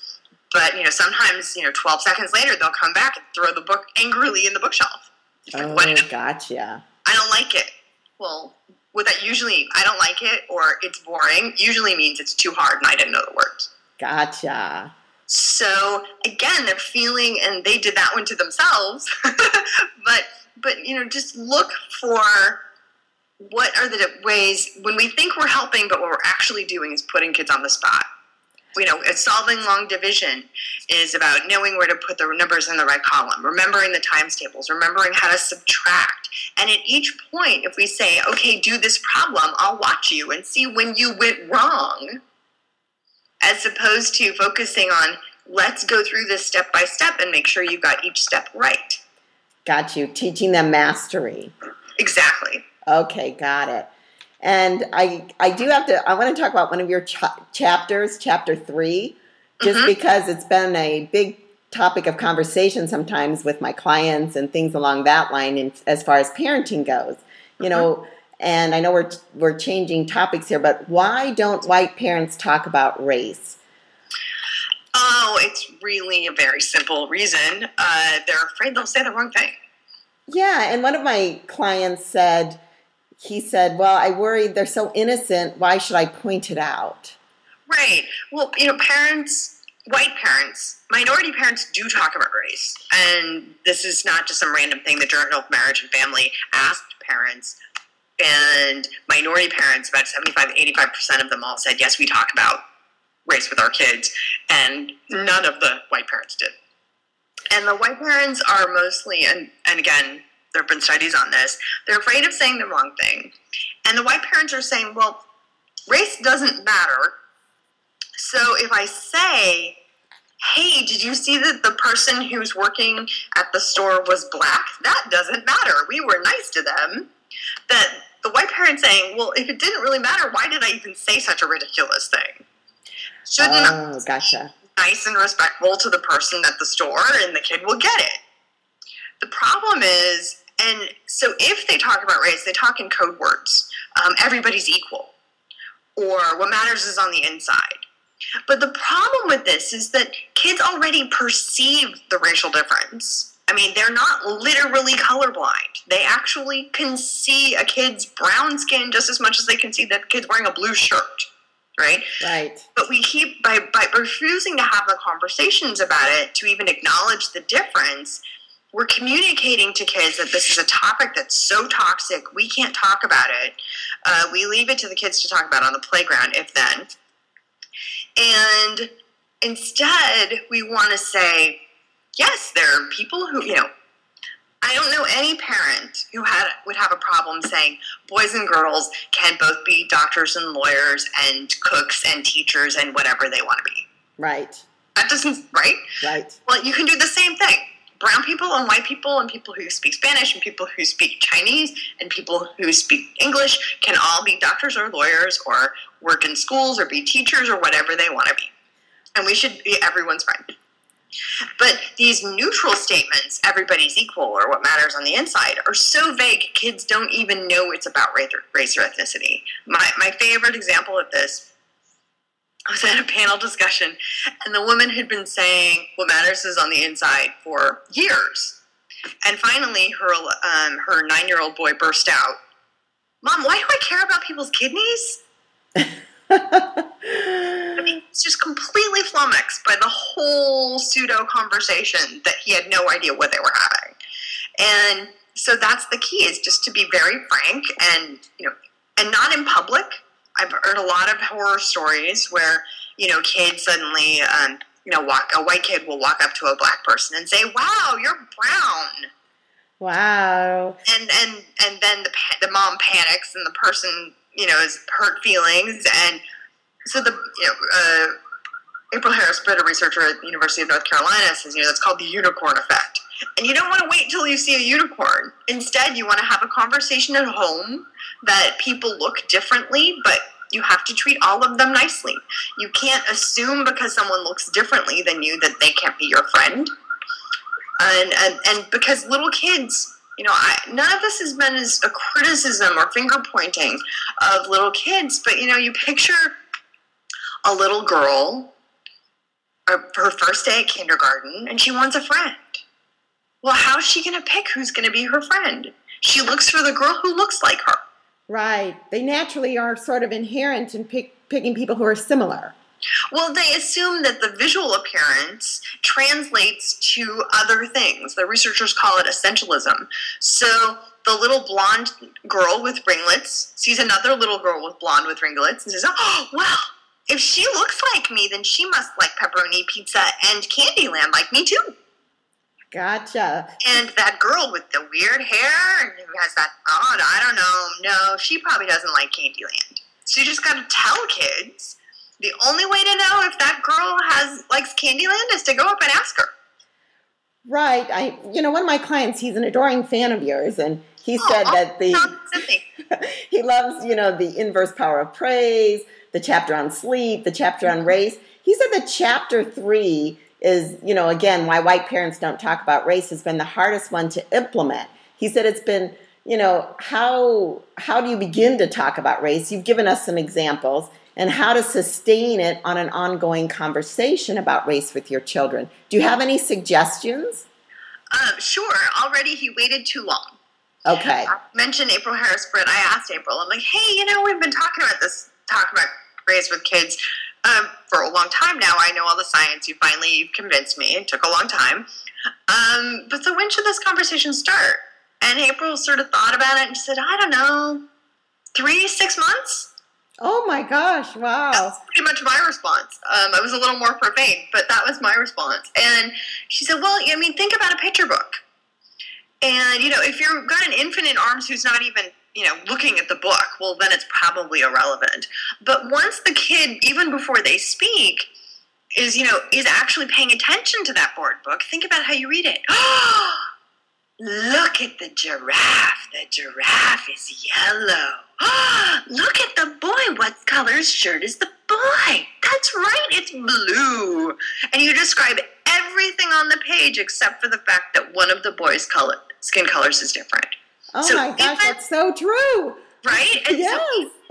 But you know, sometimes you know, twelve seconds later, they'll come back and throw the book angrily in the bookshelf. Oh, what? gotcha. I don't like it. Well, what that usually, I don't like it or it's boring. Usually means it's too hard and I didn't know the words. Gotcha. So again, they're feeling, and they did that one to themselves. but but you know, just look for what are the ways when we think we're helping, but what we're actually doing is putting kids on the spot. You know, solving long division is about knowing where to put the numbers in the right column, remembering the times tables, remembering how to subtract. And at each point, if we say, okay, do this problem, I'll watch you and see when you went wrong as opposed to focusing on let's go through this step by step and make sure you got each step right. Got you. Teaching them mastery. Exactly. Okay, got it. And I, I do have to. I want to talk about one of your cha- chapters, chapter three. just Mhm. because it's been a big topic of conversation sometimes with my clients and things along that line in, as far as parenting goes. You know, and I know we're we're changing topics here, but why don't white parents talk about race? Oh, it's really a very simple reason. Uh, they're afraid they'll say the wrong thing. Yeah, and one of my clients said, he said, "Well, I worry they're so innocent. Why should I point it out?" Right. Well, you know, parents, white parents, minority parents do talk about race. And this is not just some random thing the Journal of Marriage and Family asked parents. And minority parents, about 75 85% of them all said, yes, we talk about race with our kids. And none of the white parents did. And the white parents are mostly, and, and again, there have been studies on this, they're afraid of saying the wrong thing. And the white parents are saying, well, race doesn't matter. So if I say, hey, did you see that the person who's working at the store was black? That doesn't matter. We were nice to them. That the white parent saying, well, if it didn't really matter, why did I even say such a ridiculous thing? Shouldn't Oh, gotcha. nice and respectful to the person at the store and the kid will get it. The problem is, and so if they talk about race, they talk in code words. Um, everybody's equal, or what matters is on the inside. But the problem with this is that kids already perceive the racial difference. I mean, they're not literally colorblind. They actually can see a kid's brown skin just as much as they can see that kid's wearing a blue shirt, right? Right. but we keep by by refusing to have the conversations about it to even acknowledge the difference we're communicating to kids that this is a topic that's so toxic we can't talk about it uh, we leave it to the kids to talk about on the playground if then and instead we want to say yes there are people who you know I don't know any parent who had would have a problem saying boys and girls can both be doctors and lawyers and cooks and teachers and whatever they want to be. Right. That doesn't right. Right. Well, you can do the same thing. Brown people and white people and people who speak Spanish and people who speak Chinese and people who speak English can all be doctors or lawyers or work in schools or be teachers or whatever they want to be. And we should be everyone's friend. But these neutral statements, everybody's equal or what matters on the inside, are so vague, kids don't even know it's about race or, ethnicity. My, my favorite example of this was at a panel discussion, and the woman had been saying what matters is on the inside for years. And finally, her, um, her nine year old boy burst out Mom, why do I care about people's kidneys? Completely flummoxed by the whole pseudo conversation that he had no idea what they were having. And so that's the key is just to be very frank and you know and not in public. I've heard a lot of horror stories where, you know, kids suddenly um, you know, walk a white kid will walk up to a black person and say, "Wow, you're brown." Wow. and and and then the the mom panics and the person you know is hurt feelings and so the you know uh, April Harris, better researcher at the University of North Carolina, says you know that's called the unicorn effect. And you don't want to wait until you see a unicorn. Instead, you want to have a conversation at home that people look differently, but you have to treat all of them nicely. You can't assume because someone looks differently than you that they can't be your friend and and, and because little kids you know I, none of this has been as a criticism or finger pointing of little kids but you know you picture a little girl uh, her first day at kindergarten and she wants a friend well how's she going to pick who's going to be her friend she looks for the girl who looks like her Right. They naturally are sort of inherent in pick, picking people who are similar. Well, they assume that the visual appearance translates to other things. The researchers call it essentialism. So the little blonde girl with ringlets sees another little girl with blonde with ringlets and says, Oh, well, if she looks like me, then she must like pepperoni pizza and Candyland like me too. Gotcha. And that girl with the weird hair and who has that, oh, I don't know, no, she probably doesn't like Candyland. So you just got to tell kids the only way to know if that girl has likes Candyland is to go up and ask her. Right. I you know, one of my clients, he's an adoring fan of yours and he oh, said Aw, that the he loves, you know, the inverse power of praise, the chapter on sleep, the chapter on race. He said that chapter three is, you know, again, why white parents don't talk about race has been the hardest one to implement. He said it's been, you know, how how do you begin to talk about race? You've given us some examples and how to sustain it on an ongoing conversation about race with your children. Do you have any suggestions? Um, sure. Already he waited too long. Okay. I mentioned April Harris Britt. I asked April, I'm like, hey, you know, we've been talking about this, talk about race with kids um, for a long time now. I know all the science. You finally convinced me. It took a long time. Um, but so when should this conversation start? And April sort of thought about it and said, I don't know, three, six months? Oh my gosh, wow. That's pretty much my response. Um, I was a little more profane, but that was my response. And she said, Well, I mean, think about a picture book. And, you know, if you've got an infant in arms who's not even, you know, looking at the book, well, then it's probably irrelevant. But once the kid, even before they speak, is, you know, is actually paying attention to that board book, think about how you read it. Look at the giraffe. The giraffe is yellow. Look at the boy. What color's shirt is the boy? That's right, it's blue. And you describe everything on the page except for the fact that one of the boy's color, skin colors is different. Oh So my gosh, that's so true. Right? And Yes.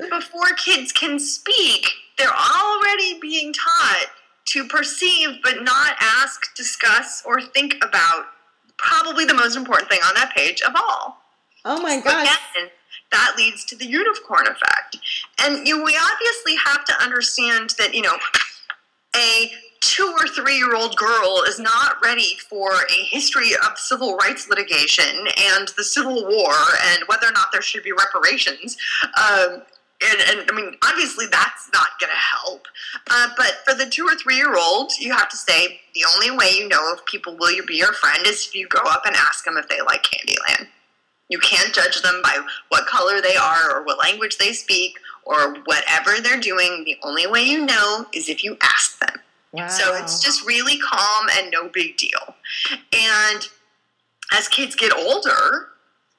so before kids can speak, they're already being taught to perceive but not ask, discuss, or think about probably the most important thing on that page of all. Oh my gosh. Again, that leads to the unicorn effect. And you know, we obviously have to understand that, you know, a two or three year old girl is not ready for a history of civil rights litigation and the Civil War and whether or not there should be reparations. Um, and, and I mean, obviously, that's not going to help. Uh, but for the two or three year old, you have to say the only way you know if people will be your friend is if you go up and ask them if they like Candyland. You can't judge them by what color they are or what language they speak or whatever they're doing. The only way you know is if you ask them. Wow. So it's just really calm and no big deal. And as kids get older,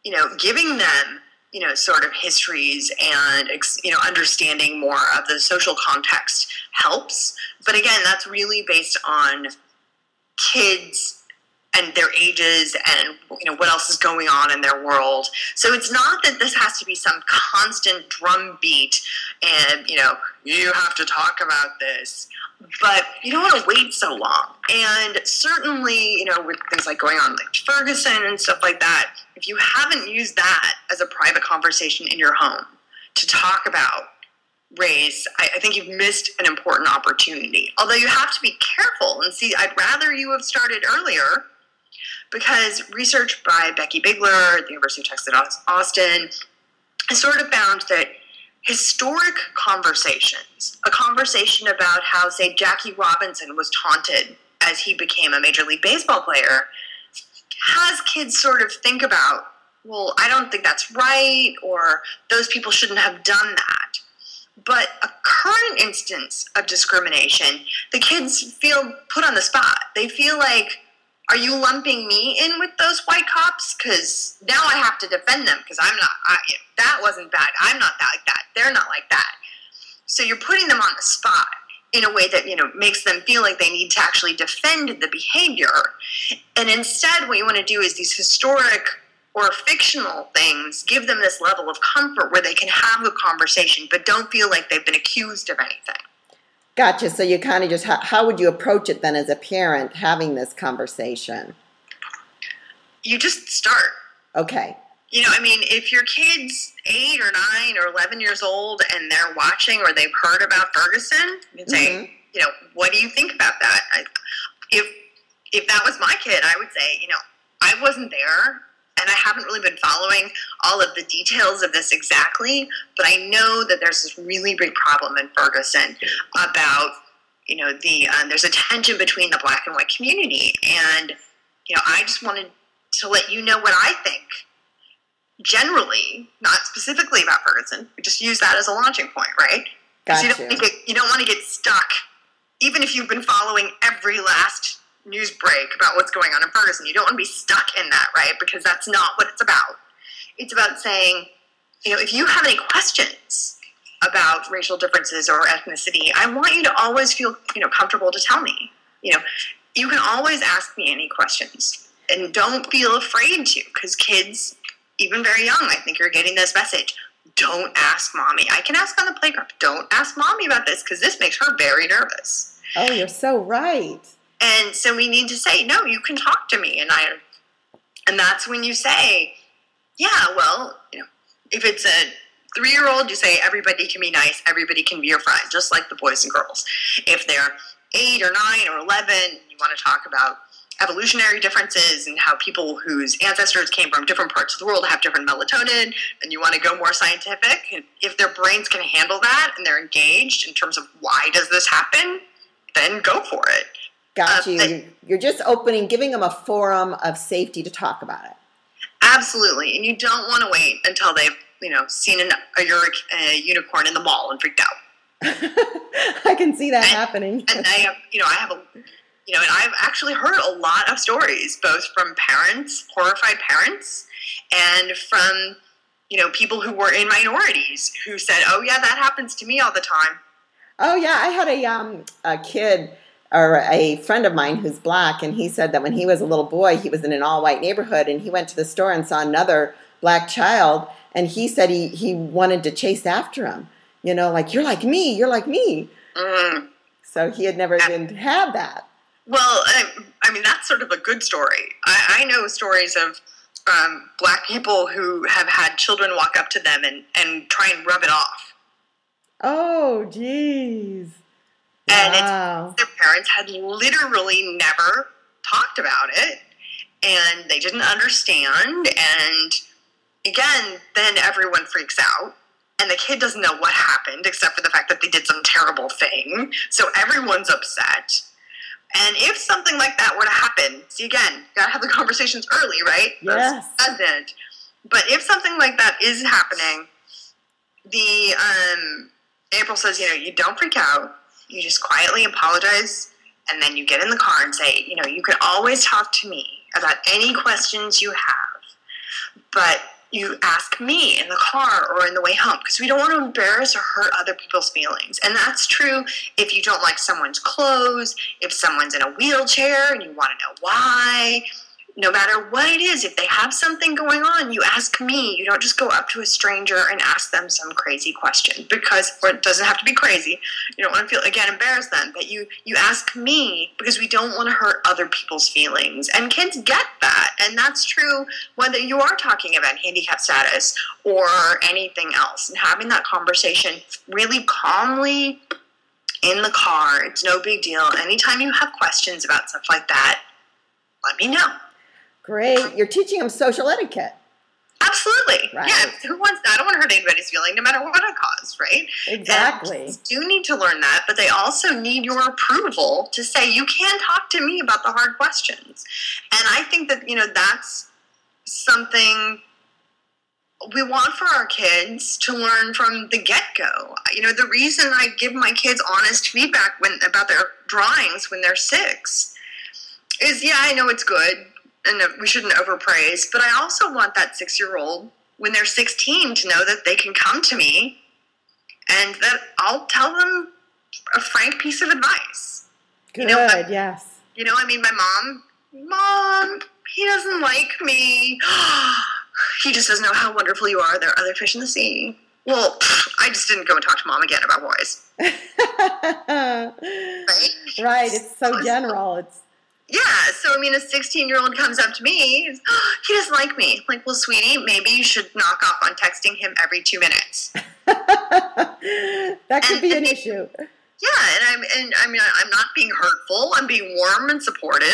you know, giving them, you know, sort of histories and, you know, understanding more of the social context helps. But again, that's really based on kids and their ages and you know what else is going on in their world. So it's not that this has to be some constant drumbeat and you know you have to talk about this, but you don't want to wait so long. And certainly you know with things like going on like Ferguson and stuff like that, if you haven't used that as a private conversation in your home to talk about race, I, I think you've missed an important opportunity. Although you have to be careful and see, I'd rather you have started earlier because research by Becky Bigler at the University of Texas at Austin has sort of found that historic conversations, a conversation about how, say, Jackie Robinson was taunted as he became a Major League Baseball player, has kids sort of think about, well, I don't think that's right, or those people shouldn't have done that. But a current instance of discrimination, the kids feel put on the spot. They feel like, are you lumping me in with those white cops? Because now I have to defend them because I'm not, I, that wasn't bad. I'm not that like that. They're not like that. So you're putting them on the spot in a way that, you know, makes them feel like they need to actually defend the behavior. And instead, what you want to do is these historic or fictional things give them this level of comfort where they can have a conversation but don't feel like they've been accused of anything. Gotcha. So you kind of just, how, how would you approach it then as a parent having this conversation? You just start. Okay. You know, I mean, if your kid's eight or nine or 11 years old and they're watching or they've heard about Ferguson, you can say, Mhm. you know, what do you think about that? I, if, if that was my kid, I would say, you know, I wasn't there and I haven't really been following all of the details of this exactly, but I know that there's this really big problem in Ferguson about, you know, the, um, there's a tension between the black and white community. And, you know, I just wanted to let you know what I think generally, not specifically about Ferguson. We just use that as a launching point, right? Gotcha. You don't, get, you don't want to get stuck, even if you've been following every last news break about what's going on in Ferguson. You don't want to be stuck in that, right? Because that's not what it's about. It's about saying, you know, if you have any questions about racial differences or ethnicity, I want you to always feel, you know, comfortable to tell me. You know, you can always ask me any questions and don't feel afraid to because kids, even very young, I think you're getting this message. Don't ask mommy. I can ask on the playground. Don't ask mommy about this because this makes her very nervous. Oh, you're so right. And so we need to say, no, you can talk to me. And I, and that's when you say, yeah, well, you know, if it's a three year old, you say everybody can be nice, everybody can be your friend, just like the boys and girls. If they're eight or nine or 11, you want to talk about evolutionary differences and how people whose ancestors came from different parts of the world have different melatonin, and you want to go more scientific. If their brains can handle that and they're engaged in terms of why does this happen, then go for it. Got uh, you. You're just opening, giving them a forum of safety to talk about it. Absolutely, and you don't want to wait until they've you know seen an, a, a unicorn in the mall and freaked out. I can see that and, happening. and I have, you know, I have a, you know, and I've actually heard a lot of stories, both from parents, horrified parents, and from, you know, people who were in minorities who said, "Oh yeah, that happens to me all the time." Oh yeah, I had a um a kid or a friend of mine who's black, and he said that when he was a little boy, he was in an all white neighborhood, and he went to the store and saw another black child, and he said he he wanted to chase after him you know, like you're like me, you're like me. Mm. So he had never even had that. Well, I, mean, that's sort of a good story. I, I know stories of um, black people who have had children walk up to them and, and try and rub it off. Oh, jeez. And wow. their parents had literally never talked about it, and they didn't understand. And again, then everyone freaks out and the kid doesn't know what happened except for the fact that they did some terrible thing. So everyone's upset. And if something like that were to happen, see again, you gotta have the conversations early, right? Yes. Doesn't. But if something like that is happening, the um, April says, you know, you don't freak out. You just quietly apologize, and then you get in the car and say, you know, you can always talk to me about any questions you have, but you ask me in the car or in the way home because we don't want to embarrass or hurt other people's feelings. And that's true if you don't like someone's clothes, if someone's in a wheelchair and you want to know why, no matter what it is, if they have something going on, you ask me. You don't just go up to a stranger and ask them some crazy question because, or it doesn't have to be crazy. You don't want to feel again embarrass them, but you you ask me because we don't want to hurt other people's feelings. And kids get that, and that's true whether you are talking about handicap status or anything else. And having that conversation really calmly in the car, it's no big deal. Anytime you have questions about stuff like that, let me know. Great. You're teaching them social etiquette. Absolutely. Right. Yeah. Who wants that? I don't want to hurt anybody's feeling, no matter what I cause, right? Exactly. And do need to learn that, but they also need your approval to say you can talk to me about the hard questions. And I think that you know that's something we want for our kids to learn from the get-go. You know, the reason I give my kids honest feedback when about their drawings when they're six is, yeah, I know it's good and we shouldn't overpraise, but I also want that six year old when they're 16 to know that they can come to me and that I'll tell them a frank piece of advice. Good, you know, I, yes. You know, I mean, my mom, mom, he doesn't like me. he just doesn't know how wonderful you are. There are other fish in the sea. Well, I just didn't go and talk to mom again about boys. right? Right. It's so general. It's yeah, so I mean, a 16 year old comes up to me, oh, he doesn't like me. I'm like, well, sweetie, maybe you should knock off on texting him every two minutes. that could and, be an issue. Yeah, and I'm and I mean I'm not being hurtful. I'm being warm and supportive,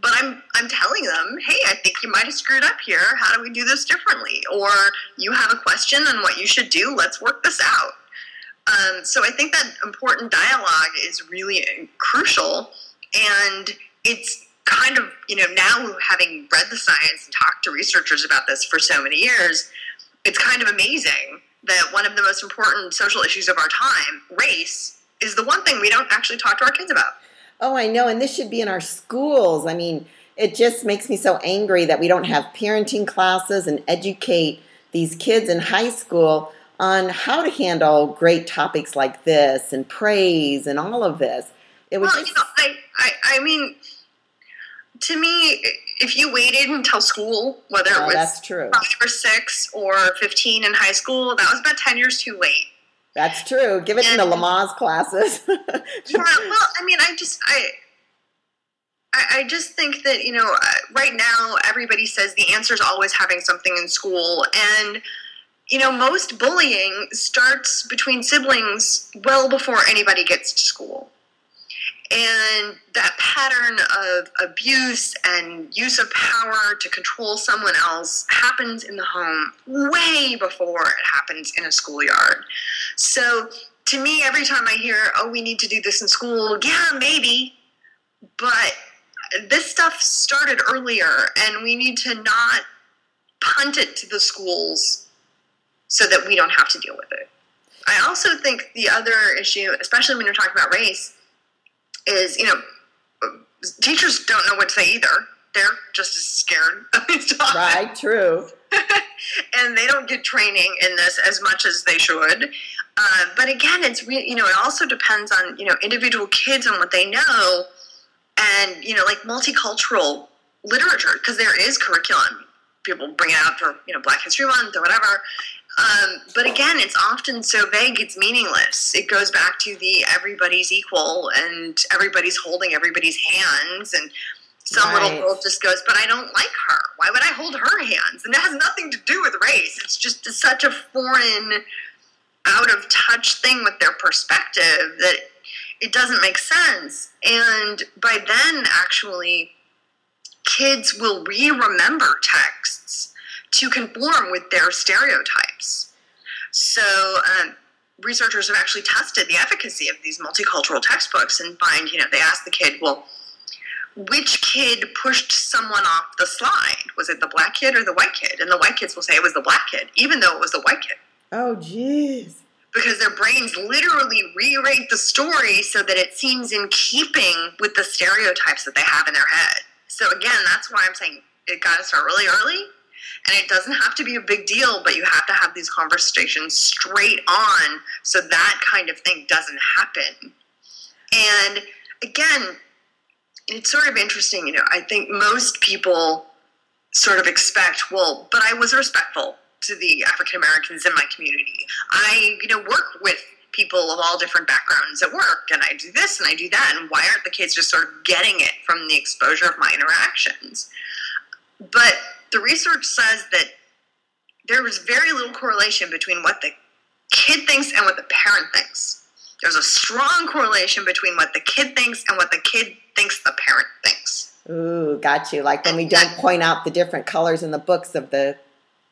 but I'm I'm telling them, hey, I think you might have screwed up here. How do we do this differently? Or you have a question on what you should do. Let's work this out. Um, so I think that important dialogue is really crucial, and it's kind of, you know, now having read the science and talked to researchers about this for so many years, it's kind of amazing that one of the most important social issues of our time, race, is the one thing we don't actually talk to our kids about. Oh, I know. And this should be in our schools. I mean, it just makes me so angry that we don't have parenting classes and educate these kids in high school on how to handle great topics like this and praise and all of this. It was well, just, you know, I, I, I mean, to me, if you waited until school, whether Oh, it was that's true. five or six or 15 in high school, that was about 10 years too late. That's true. Give it in the And- Lamaze classes. Yeah, well, I mean, I just, I, I, I just think that, you know, uh, right now everybody says the answer is always having something in school. And, you know, most bullying starts between siblings well before anybody gets to school. And that pattern of abuse and use of power to control someone else happens in the home way before it happens in a schoolyard. So to me, every time I hear, oh, we need to do this in school, yeah, maybe, but this stuff started earlier, and we need to not punt it to the schools so that we don't have to deal with it. I also think the other issue, especially when you're talking about race, is you know, teachers don't know what to say either. They're just as scared of these topics right, true. and they don't get training in this as much as they should. Uh, but again, it's re- you know it also depends on you know individual kids and what they know, and you know like multicultural literature because there is curriculum. People bring it out for you know Black History Month or whatever. Um, but again, it's often so vague; it's meaningless. It goes back to the everybody's equal and everybody's holding everybody's hands and some Right. little girl just goes, but I don't like her. Why would I hold her hands? And it has nothing to do with race. It's just such a foreign, out of touch thing with their perspective that it doesn't make sense. And by then, actually, kids will re remember texts to conform with their stereotypes. So, um, researchers have actually tested the efficacy of these multicultural textbooks and find, you know, they ask the kid, well, which kid pushed someone off the slide? Was it the black kid or the white kid? And the white kids will say it was the black kid, even though it was the white kid. Oh, jeez. Because their brains literally rewrite the story so that it seems in keeping with the stereotypes that they have in their head. So, again, that's why I'm saying it got to start really early. And it doesn't have to be a big deal, but you have to have these conversations straight on so that kind of thing doesn't happen. And again, it's sort of interesting, you know, I think most people sort of expect, well, but I was respectful to the African Americans in my community. I, you know, work with people of all different backgrounds at work, and I do this and I do that, and why aren't the kids just sort of getting it from the exposure of my interactions? But the research says that there was very little correlation between what the kid thinks and what the parent thinks. There's a strong correlation between what the kid thinks and what the kid thinks the parent thinks. Ooh, got you. Like when we don't point out the different colors in the books of the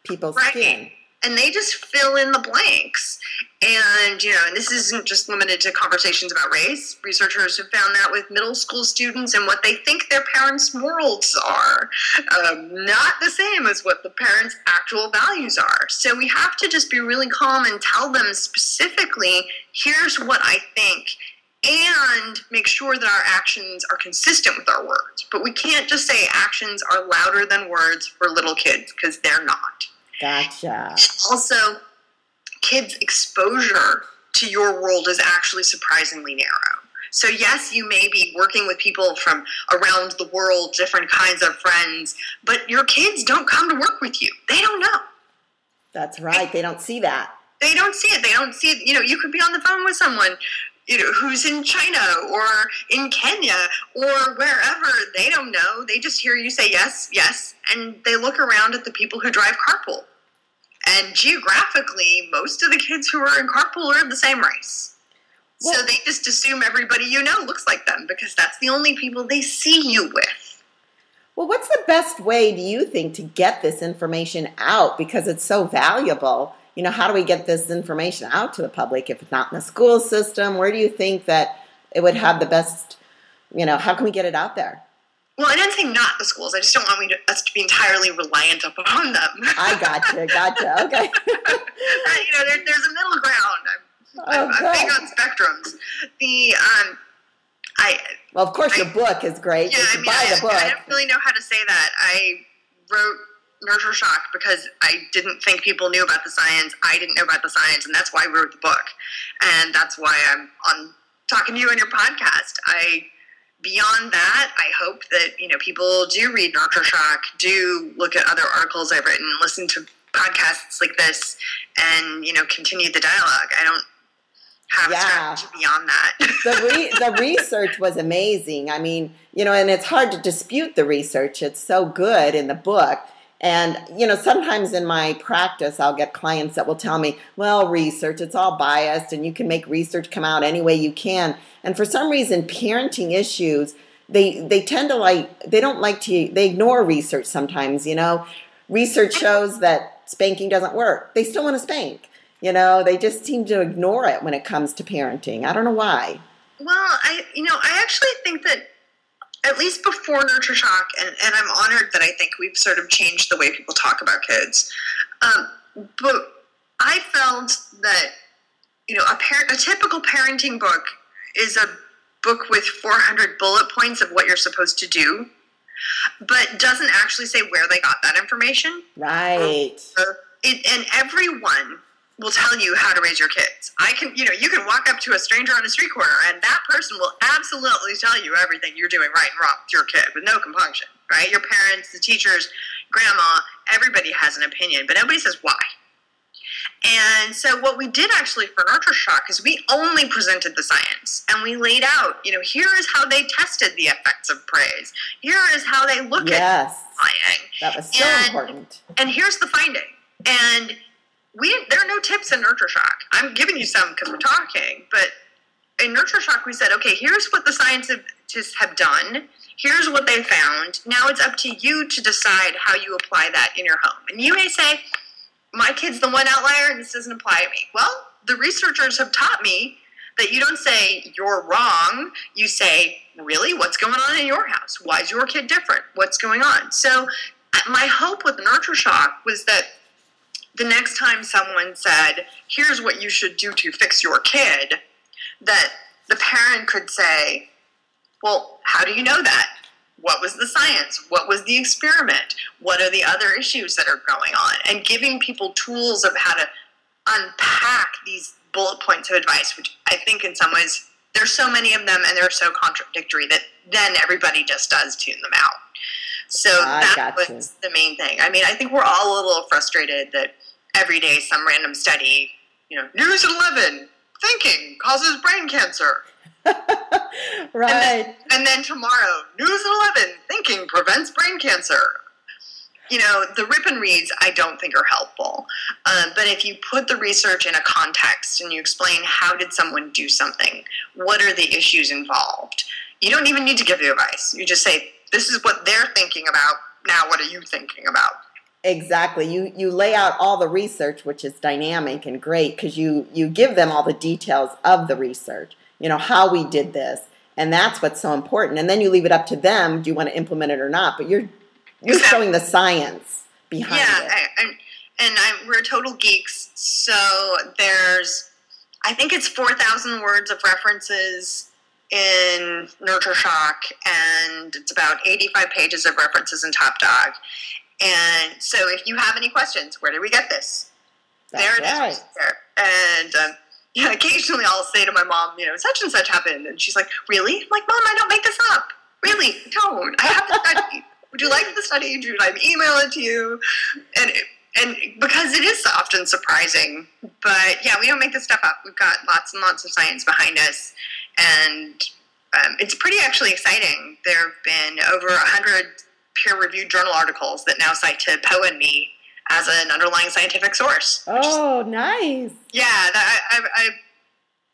people's Right. skin. And they just fill in the blanks. And, you know, and this isn't just limited to conversations about race. Researchers have found that with middle school students and what they think their parents' morals are. Um, not the same as what the parents' actual values are. So we have to just be really calm and tell them specifically here's what I think. And make sure that our actions are consistent with our words. But we can't just say actions are louder than words for little kids because they're not Gotcha. also kids exposure to your world is actually surprisingly narrow. So yes you may be working with people from around the world different kinds of friends but your kids don't come to work with you. They don't know. That's right. They don't see that. they don't see it. They don't see it you know you could be on the phone with someone you know who's in china or in kenya or wherever. They don't know. They just hear you say yes yes and they look around at the people who drive carpool and geographically most of the kids who are in carpool are of the same race so they just assume everybody you know looks like them because that's the only people they see you with Well, what's the best way, do you think, to get this information out? Because it's so valuable. You know, how do we get this information out to the public if it's not in the school system? Where do you think that it would have the best, you know, how can we get it out there? Well i didn't say not the schools i just don't want me to, us to be entirely reliant upon them I gotcha, gotcha. Okay. you know, there, there's a middle ground. I'm, Oh, I'm, I'm big on spectrums. The um, I Well, of course, your book is great. yeah, I mean, buy I, the book. I don't really know how to say that. I wrote Nurture Shock because I didn't think people knew about the science. I didn't know about the science, and that's why I wrote the book. And that's why I'm on talking to you on your podcast. I beyond that, I hope that you know people do read Shock, do look at other articles I've written, listen to podcasts like this, and you know continue the dialogue. I don't have Yeah. beyond that. the re- the research was amazing. I mean, you know, and it's hard to dispute the research. It's so good in the book. And you know, sometimes in my practice, I'll get clients that will tell me, "Well, research, it's all biased, and you can make research come out any way you can." And for some reason, parenting issues, they they tend to like they don't like to they ignore research sometimes. You know, research shows that spanking doesn't work. They still want to spank. You know, they just seem to ignore it when it comes to parenting. I don't know why. Well, I you know I actually think that at least before Nurture Shock, and, and I'm honored that I think we've sort of changed the way people talk about kids. Um, but I felt that you know a parent, a typical parenting book is a book with 400 bullet points of what you're supposed to do, but doesn't actually say where they got that information. Right. it, and everyone will tell you how to raise your kids. I can, you know, you can walk up to a stranger on a street corner, and that person will absolutely tell you everything you're doing right and wrong with your kid with no compunction, right? Your parents, the teachers, grandma, everybody has an opinion, but nobody says why. And so, what we did actually for Nurture Shock is we only presented the science and we laid out, you know, here is how they tested the effects of praise. Here is how they look at Yes. lying That was so And- important. and here's the finding. And we there are no tips in Nurture Shock. I'm giving you some because we're talking, but in Nurture Shock we said, okay, here's what the scientists have done. Here's what they found. Now it's up to you to decide how you apply that in your home. And you may say, my kid's the one outlier and this doesn't apply to me. Well, the researchers have taught me that you don't say you're wrong. You say, really, what's going on in your house? Why is your kid different? What's going on? So, uh, my hope with Nurture Shock was that the next time someone said, here's what you should do to fix your kid, that the parent could say, well, how do you know that? What was the science? What was the experiment? What are the other issues that are going on? And giving people tools of how to unpack these bullet points of advice, which I think in some ways there's so many of them and they're so contradictory that then everybody just does tune them out. So I that got you. was the main thing. I mean, I think we're all a little frustrated that every day some random study, you know, news at 11, thinking causes brain cancer. right. And then tomorrow, news at 11, thinking prevents brain cancer. You know, the rip and reads I don't think are helpful. Um, but if you put the research in a context and you explain how did someone do something, what are the issues involved, you don't even need to give the advice. You just say, this is what they're thinking about. Now, what are you thinking about? Exactly. You you lay out all the research, which is dynamic and great because you you give them all the details of the research. You know how we did this, and that's what's so important. And then you leave it up to them. Do you want to implement it or not? But you're you're Exactly. showing the science behind yeah, it. I, I'm, and I'm, we're total geeks. So there's, I think it's four thousand words of references in Nurture Shock, and it's about eighty-five pages of references in Top Dog. And so, if you have any questions, where do we get this? That's there it is, right. right there. And um, yeah, occasionally I'll say to my mom, you know, such and such happened, and she's like, "Really?" I'm like, "Mom, I don't make this up. Really, don't. I have the study. Would you like the study? Should I email it to you?" And and because it is often surprising, but yeah, we don't make this stuff up. We've got lots and lots of science behind us, and um, it's pretty actually exciting. There have been over a hundred peer-reviewed journal articles that now cite to Po and me as an underlying scientific source. which is Oh, nice. yeah, that, I, I,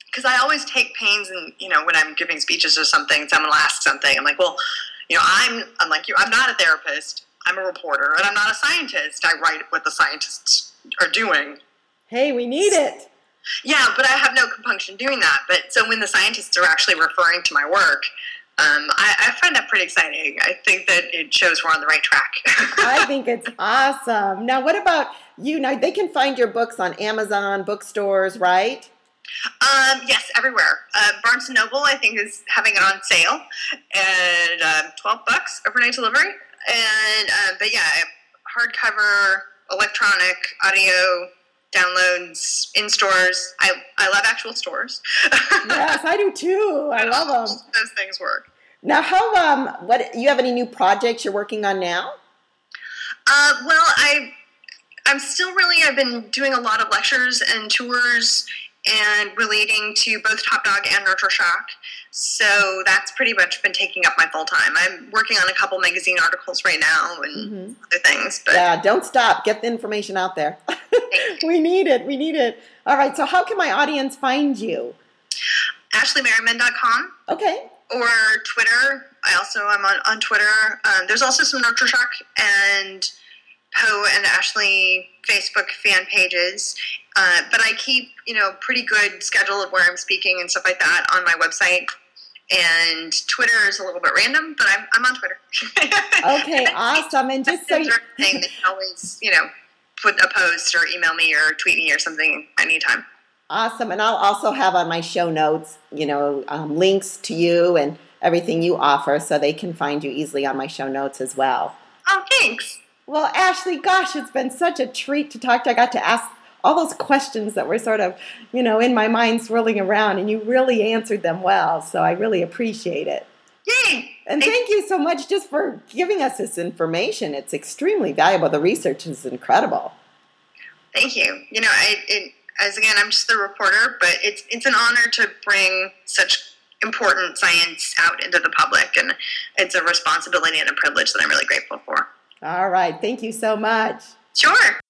because I always take pains, and you know, when I'm giving speeches or something, someone will ask something. I'm like, well, you know, I'm, I'm like you. I'm not a therapist. I'm a reporter, and I'm not a scientist. I write what the scientists are doing. Hey, we need it. Yeah, but I have no compunction doing that. But so when the scientists are actually referring to my work, um, I, I find that pretty exciting. I think that it shows we're on the right track. I think it's awesome. Now, what about you? Now, they can find your books on Amazon, bookstores, right? Um, yes, everywhere. Uh, Barnes Noble, I think, is having it on sale, and um, twelve bucks overnight delivery. And uh, but yeah, hardcover, electronic, audio downloads in stores. I, I love actual stores. yes, I do too. I love them. Those things work. Now, how um, what you have any new projects you're working on now? Uh, well, I I'm still really I've been doing a lot of lectures and tours and relating to both Top Dog and Nurture Shock. So that's pretty much been taking up my full time. I'm working on a couple magazine articles right now and mm-hmm. other things. But yeah, don't stop. Get the information out there. we need it. We need it. All right. So how can my audience find you? AshleyMerryman.com. Okay. Or Twitter. I also am on, on Twitter. Um, there's also some Nurture Shock and Po and Ashley Facebook fan pages. Uh, but I keep, you know, pretty good schedule of where I'm speaking and stuff like that on my website. And Twitter is a little bit random, but I'm, I'm on Twitter. okay, awesome. And just so you thing that you always, you know, put a post or email me or tweet me or something anytime. Awesome. And I'll also have on my show notes, you know, um, links to you and everything you offer so they can find you easily on my show notes as well. Oh, thanks. Well, Ashley, gosh, it's been such a treat to talk to. I got to ask all those questions that were sort of, you know, in my mind swirling around, and you really answered them well. So I really appreciate it. Yay! And thank you so much just for giving us this information. It's extremely valuable. The research is incredible. Thank you. You know, I, it, as again, I'm just the reporter, but it's it's an honor to bring such important science out into the public, and it's a responsibility and a privilege that I'm really grateful for. All right. Thank you so much. Sure.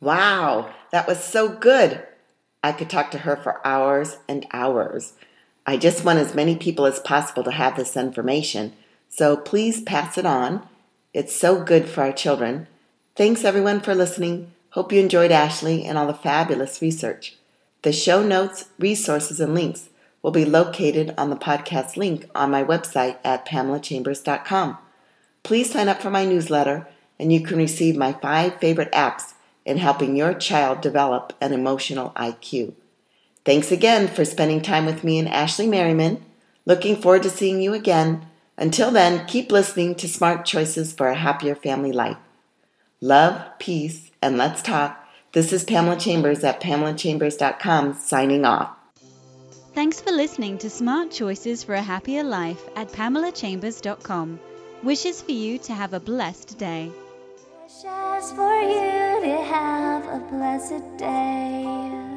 Wow, that was so good. I could talk to her for hours and hours. I just want as many people as possible to have this information, so please pass it on. It's so good for our children. Thanks everyone for listening. Hope you enjoyed Ashley and all the fabulous research. The show notes, resources, and links will be located on the podcast link on my website at pamelachambers.com. Please sign up for my newsletter and you can receive my five favorite apps in helping your child develop an emotional IQ. Thanks again for spending time with me and Ashley Merryman. Looking forward to seeing you again. Until then, keep listening to Smart Choices for a Happier Family Life. Love, peace, and let's talk. This is Pamela Chambers at pamelachambers.com signing off. Thanks for listening to Smart Choices for a Happier Life at pamelachambers.com. Wishes for you to have a blessed day. Wishes for you to have a blessed day.